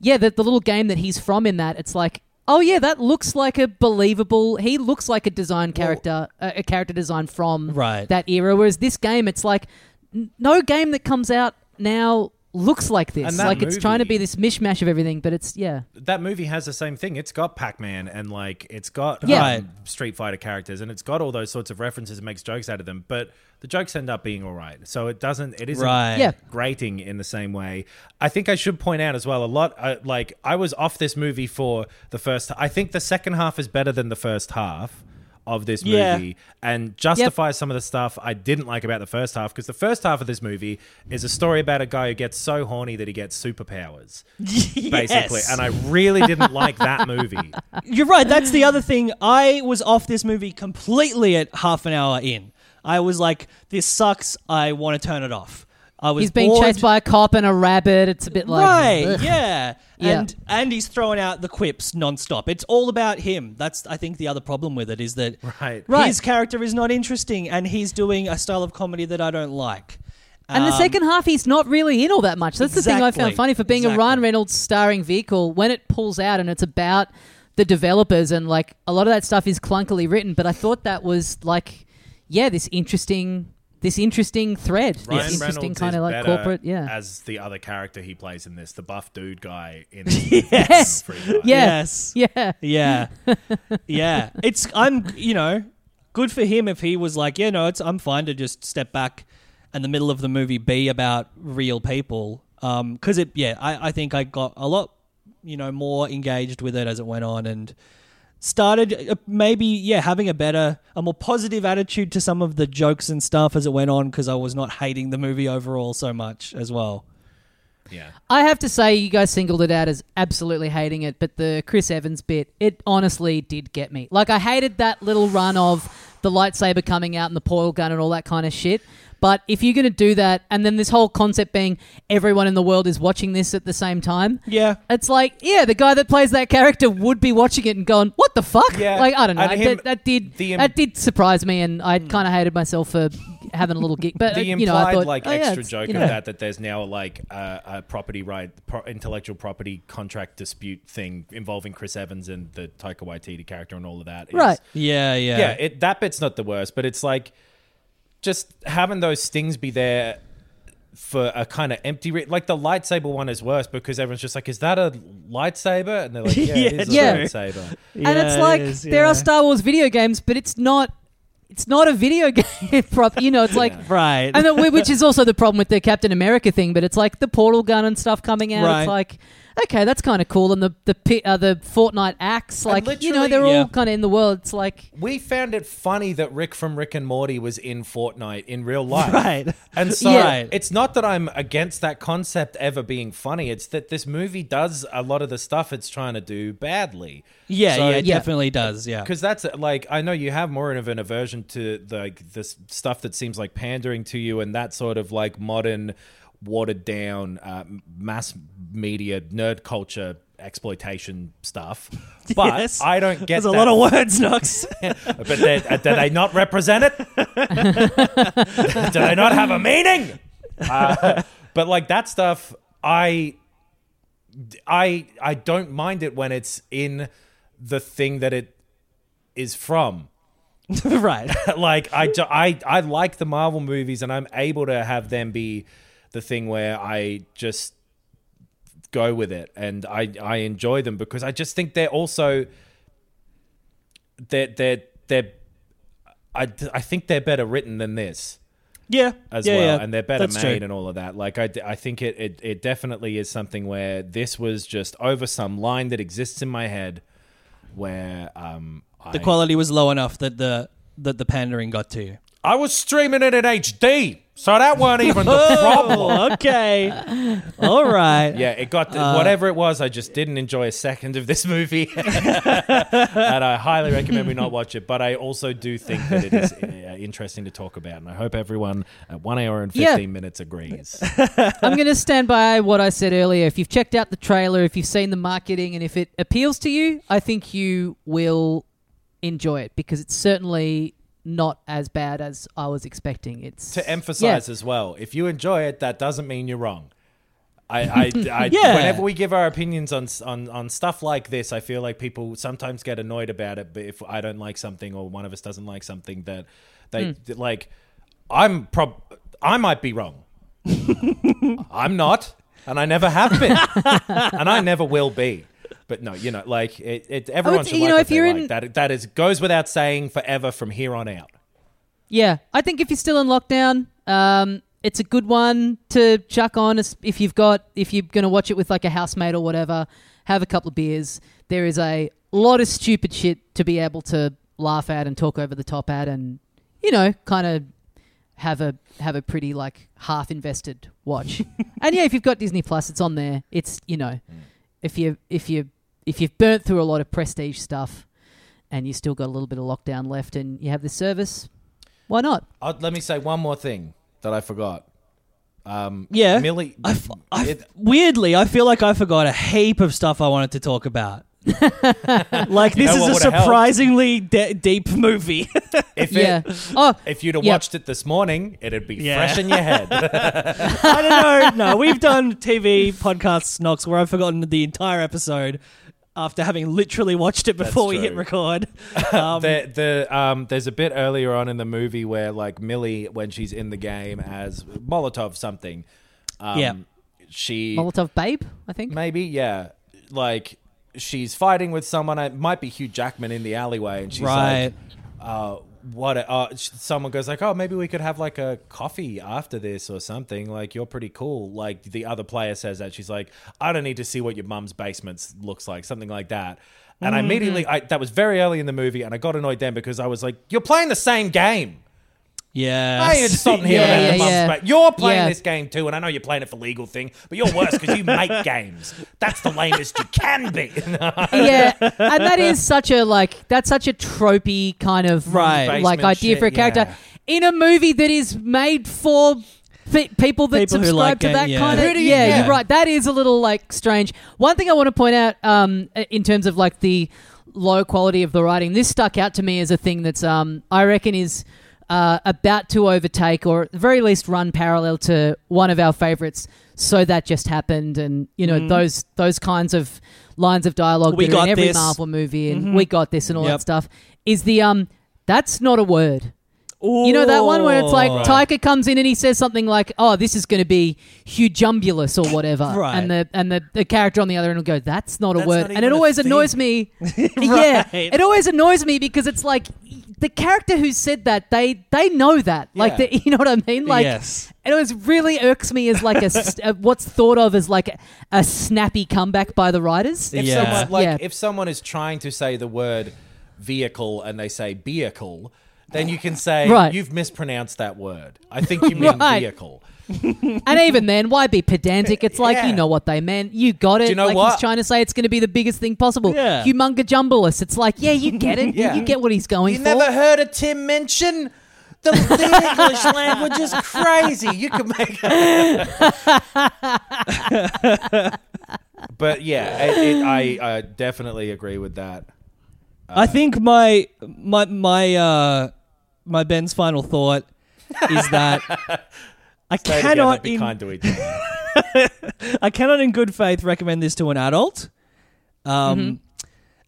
yeah, the, the little game that he's from in that, it's like, oh yeah, that looks like a believable. He looks like a design character, a, a character design from
Right.
that era. Whereas this game, it's like n- no game that comes out now looks like this.
And that
Like it's trying to be this mishmash of everything, but it's yeah.
that movie has the same thing. It's got Pac Man and like it's got
Yeah.
um, Street Fighter characters and it's got all those sorts of references and makes jokes out of them. But the jokes end up being all right. So it doesn't. It isn't
Right.
Yeah.
grating in the same way. I think I should point out as well a lot. Uh, like I was off this movie for the first. I think the second half is better than the first half of this
Yeah.
movie and justifies some of the stuff I didn't like about the first half because the first half of this movie is a story about a guy who gets so horny that he gets superpowers basically and I really didn't like that movie
You're right. That's the other thing. I was off this movie completely at half an hour in. I was like, "This sucks. I want to turn it off." I was
He's being
bored.
chased by a cop and a rabbit. It's a bit like
right,
ugh.
yeah.
Yeah.
and and he's throwing out the quips nonstop. It's all about him. That's I think the other problem with it is that
right
Right.
his character is not interesting, and he's doing a style of comedy that I don't like.
And the
Um,
second half, he's not really in all that much. That's the thing I found funny for being a Ryan Reynolds starring vehicle. When it pulls out and it's about the developers and like a lot of that stuff is clunkily written, but I thought that was like, yeah, this interesting, this interesting thread,
Ryan
this interesting
Reynolds
kind
is
of like
better
corporate, yeah,
as the other character he plays in this the buff dude guy in
Yes.
Free Guy.
yeah,
Yes.
yeah.
Yeah, yeah. It's I'm you know good for him if he was like yeah no it's I'm fine to just step back and the middle of the movie be about real people um because it yeah I I think I got a lot you know more engaged with it as it went on and started uh, maybe yeah having a better a more positive attitude to some of the jokes and stuff as it went on because I was not hating the movie overall so much as well.
yeah
I have to say, you guys singled it out as absolutely hating it, but the Chris Evans bit, it honestly did get me. Like, I hated that little run of the lightsaber coming out and the portal gun and all that kind of shit. But if you're going to do that, and then this whole concept being everyone in the world is watching this at the same time,
Yeah.
it's like, yeah, the guy that plays that character would be watching it and going, "What the fuck?"
Yeah.
Like, I don't know. I-
him-
that, that did
im-
that did surprise me, and I kind of hated myself for having a little gig. But
the
uh,
implied
you know, I thought,
like
oh, yeah,
extra
it's-
joke
you know.
of that that there's now like a, a property right pro- intellectual property contract dispute thing involving Chris Evans and the Taika Waititi character and all of that is-
Right.
Yeah, yeah.
yeah it, that bit's not the worst but it's like just having those stings be there for a kind of empty re- like the lightsaber one is worse because everyone's just like is that a lightsaber and they're like yeah, it is a
Yeah.
lightsaber
and it's like
it is,
there
yeah.
are Star Wars video games, but it's not. It's not a video game prop. You know, it's like.
Right.
And then, which is also the problem with the Captain America thing, but it's like the portal gun and stuff coming out.
Right.
It's like okay, that's kind of cool. And the the pi- uh, the Fortnite acts, like you know, they're
Yeah.
all kind of in the world. It's like
we found it funny that Rick from Rick and Morty was in Fortnite in real life.
Right.
And so
Yeah.
Right.
it's not that I'm against that concept ever being funny. It's that this movie does a lot of the stuff it's trying to do badly.
Yeah,
So-
yeah, it
Yeah.
definitely does. Yeah.
Because that's like I know you have more of an aversion to like this stuff that seems like pandering to you and that sort of like modern, watered down uh, mass media nerd culture exploitation stuff. But
Yes.
I don't get
There's a lot of words, Knox.
but they, uh, do they not represent it? do they not have a meaning? Uh, but like that stuff, I, I, I don't mind it when it's in the thing that it is from.
right.
like I, I, I like the Marvel movies, and I'm able to have them be the thing where I just go with it, and I, I enjoy them because I just think they're also they're they're they're I, I think they're better written than this
Yeah.
as
yeah,
well,
yeah.
and they're better
That's
made
true.
and all of that. Like I, I think it, it it definitely is something where this was just over some line that exists in my head, where um I,
the quality was low enough that the that the pandering got to you.
I was streaming it in HD, so that weren't even the problem.
Oh, okay. All right.
Yeah, it got
Uh,
whatever it was. I just didn't enjoy a second of this movie, and I highly recommend we not watch it. But I also do think that it is uh, interesting to talk about, and I hope everyone at one hour and
Yeah.
fifteen minutes agrees.
I'm going to stand by what I said earlier. If you've checked out the trailer, if you've seen the marketing, and if it appeals to you, I think you will enjoy it because it's certainly not as bad as I was expecting. It's
to emphasize
Yeah.
as well, if you enjoy it, that doesn't mean you're wrong. I, I, I
Yeah.
whenever we give our opinions on, on on stuff like this, I feel like people sometimes get annoyed about it. But if I don't like something or one of us doesn't like something, that they hmm. that, like, I'm prob I might be wrong. I'm not, and I never have been, and I never will be. But no, you know, like it, it everyone should
you
like
know,
what
if
they
you're
like.
in-
That that is goes without saying forever from here on out.
Yeah, I think if you're still in lockdown, um, it's a good one to chuck on. es- If you've got, if you're going to watch it with like a housemate or whatever, have a couple of beers. There is a lot of stupid shit to be able to laugh at and talk over the top at, and you know, kind of have a have a pretty like half invested watch. and yeah, if you've got Disney Plus, it's on there. It's you know, if you if you if you've burnt through a lot of prestige stuff and you still got a little bit of lockdown left and you have this service, why not?
Uh, let me say one more thing that I forgot. Um,
Yeah.
Millie.
I f- I f-
it-
weirdly, I feel like I forgot a heap of stuff I wanted to talk about. like this
know what
is a
would've helped?
surprisingly de- deep movie.
if
Yeah. Oh,
if you'd have
Yep.
watched it this morning, it'd be
Yeah.
fresh in your head.
I don't know. No, we've done TV podcasts, Knox, where I've forgotten the entire episode after having literally watched it before we hit record. Um,
the the um, there's a bit earlier on in the movie where like Millie, when she's in the game as Molotov something, um,
Yeah.
she
Molotov Babe, I think.
maybe yeah, like she's fighting with someone. It might be Hugh Jackman in the alleyway, and she's
Right.
like, uh, "What?" Uh, someone goes like, "Oh, maybe we could have like a coffee after this or something." Like, you're pretty cool. Like the other player says that she's like, "I don't need to see what your mum's basement looks like," something like that. And I immediately, I, that was very early in the movie, and I got annoyed then because I was like, "You're playing the same game."
Yeah.
I ain't something here
Yeah,
about
yeah,
the mum's
yeah.
ba- You're playing
Yeah.
this game too, and I know you're playing it for legal thing, but you're worse because you make games. That's the lamest you can be.
yeah, and that is such a like that's such a tropey kind of
Right.
like
Basement
idea for a character
yeah.
in a movie that is made for pe- people that
People
subscribe
like
to
it,
that
yeah.
kind of
Who do you-
yeah,
yeah.
you're right that is a little like strange one thing i want to point out um in terms of like the low quality of the writing this stuck out to me as a thing that's um i reckon is uh, about to overtake or at the very least run parallel to one of our favorites so that just happened and you know those those kinds of lines of dialogue
Mm-hmm. We
that are in every
this. Mm-hmm.
marvel movie and we got this and all
Yep.
that stuff is the um that's not a word you know that one where it's like
Ooh.
Taika comes in and he says something like, "Oh, this is going to be hugumbulous or whatever,"
Right.
and the and the, the character on the other end will go, "That's not a
That's
word,"
not
and it always
thing.
annoys me. Yeah, it always annoys me because it's like, the character who said that they they know that like
Yeah.
the, you know what I mean like
Yes.
and it was really irks me as like a, s- a- what's thought of as like a, a snappy comeback by the writers.
If
Yeah.
someone like
Yeah.
if someone is trying to say the word vehicle and they say vehicle, then you can say
Right.
you've mispronounced that word. I think you mean
Right.
vehicle.
And even then, why be pedantic? It's like
Yeah.
you know what they meant. You got it.
you know
like
what?
he's trying to say it's going to be the biggest thing possible.
Yeah.
Humunga jumbleless. It's like, yeah, you get it.
Yeah.
You get what he's going
You
for.
never heard of Tim mention? The, the English language is crazy. You can make it But yeah, it, it, I uh, definitely agree with that.
I think my my my uh my Ben's final thought is that I
Stay together,
cannot
be
in,
kind to each other.
I cannot in good faith recommend this to an adult. Um,
Mm-hmm.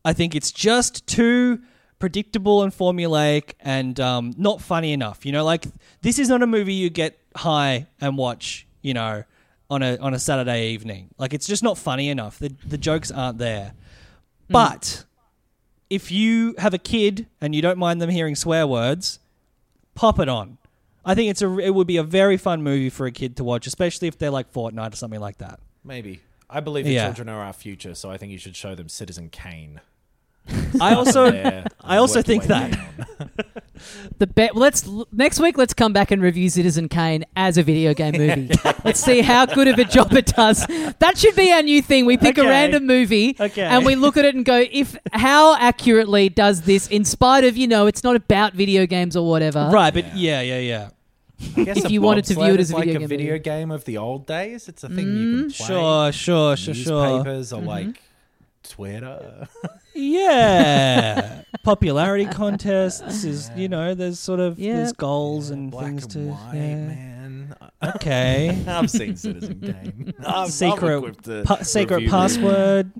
I think it's just too predictable and formulaic and um, not funny enough. You know, like this is not a movie you get high and watch. You know, on a on a Saturday evening. Like it's just not funny enough. The the jokes aren't there. But if you have a kid and you don't mind them hearing swear words, pop it on. I think it's a it would be a very fun movie for a kid to watch, especially if they're like Fortnite or something like that.
Maybe. I believe the
Yeah.
children are our future, so I think you should show them Citizen Kane.
I also
There,
I also
work your
think
way
that.
The be- let's next week. Let's come back and review Citizen Kane as a video game movie. let's see how good of a job it does. That should be our new thing. We pick a
Okay.
random movie
Okay.
and we look at it and go, if how accurately does this, in spite of you know, it's not about video games or whatever.
right, but yeah, yeah, yeah.
I guess
If
a
you wanted to view
bobsled
it as
is
a
like
video
a video
movie.
game of the old days. It's a thing you can mm-hmm. play.
Sure, sure, sure, sure.
Newspapers or mm-hmm. like Twitter.
Yeah, popularity contests is you know there's sort of
Yeah.
there's goals and
Black
things
and
to
white,
yeah.
man.
Okay,
I've seen Citizen Kane. I'm- I'm
secret
equipped to
pa- secret
review
password.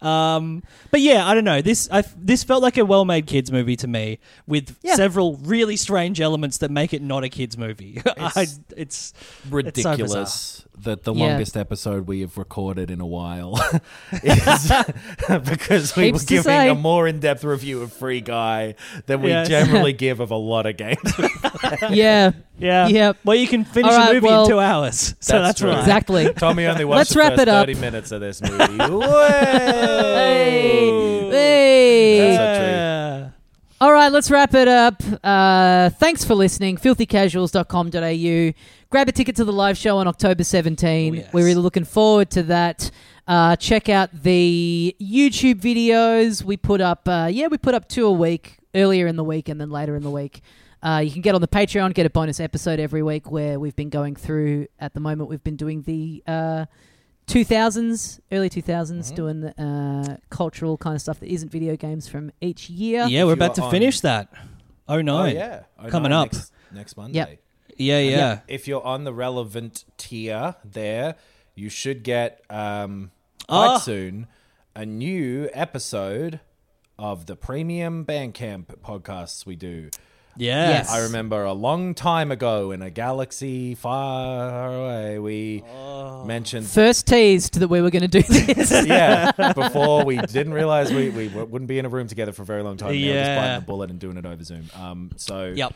Um, but yeah, I don't know. This I, this felt like a well-made kids movie to me, with
Yeah.
several really strange elements that make it not a kids movie. I, it's
ridiculous that the
Yeah.
longest episode we have recorded in a while is because we
Heaps
were giving
say.
a more in-depth review of Free Guy than we
Yes.
generally give of a lot of games.
Yeah.
yeah,
Yep.
Well, you can finish
All
a movie
well-
in two hours, so
That's
that's,
true.
right.
Exactly.
Tommy only watched
Let's
the
wrap
first
it up.
30 minutes of this movie.
Hey. Hey.
That's a treat.
Yeah.
All right, let's wrap it up. Uh, thanks for listening. Filthycasuals.com.au. Grab a ticket to the live show on October 17.
Oh, yes.
We're really looking forward to that. Uh, check out the YouTube videos. We put up, uh, yeah, we put up two a week earlier in the week and then later in the week. Uh, you can get on the Patreon, get a bonus episode every week where we've been going through, at the moment, we've been doing the uh, 2000s, early 2000s, doing the, uh, cultural kind of stuff that isn't video games from each year.
Yeah, we're about to finish that. Oh no.
Oh, yeah. Oh,
Coming
no,
up.
Next, next Monday.
Yep.
Yeah, yeah.
If you're on the relevant tier there, you should get um,
Ah.
quite soon a new episode of the premium Bandcamp podcasts we do.
Yes.
I remember a long time ago in a galaxy far away, we
Oh.
mentioned.
First teased that we were going to do this.
yeah, before we didn't realize we, we wouldn't be in a room together for a very long time. Yeah, just
Yeah.
biting the bullet and doing it over Zoom. Um, so
Yep.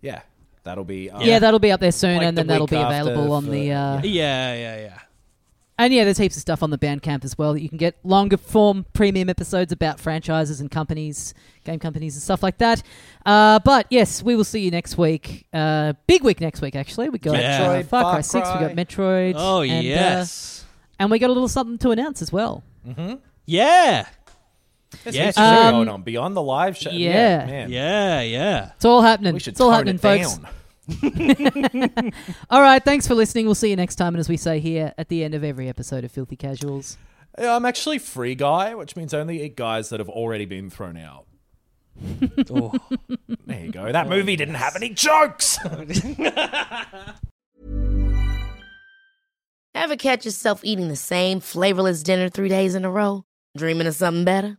yeah, that'll be uh,
Yeah, that'll be up there soon,
Like
and
the
then that'll be
after
available on
for-
the. Uh,
Yeah, yeah, yeah.
And yeah, there's heaps of stuff on the Bandcamp as well that you can get longer form premium episodes about franchises and companies, game companies and stuff like that. Uh, but yes, we will see you next week. Uh, big week next week, actually. We got
Yeah.
uh,
Metroid,
Far Cry
Far
6, we got
Cry.
Metroid.
Oh
and, uh,
yes.
and we got a little something to announce as well.
yeah.
There's
Yeah,
heaps
sure.
of shit
Um,
going on beyond the live show.
yeah.
man.
Yeah, yeah.
It's all happening.
We should
it's all happening,
it
folks.
down.
All right, thanks for listening. We'll see you next time. And as we say here at the end of every episode of Filthy Casuals.
Yeah, I'm actually free guy, which means only eat guys that have already been thrown out.
Oh.
There you go. That movie didn't have any jokes.
Ever catch yourself eating the same flavorless dinner three days in a row? Dreaming of something better?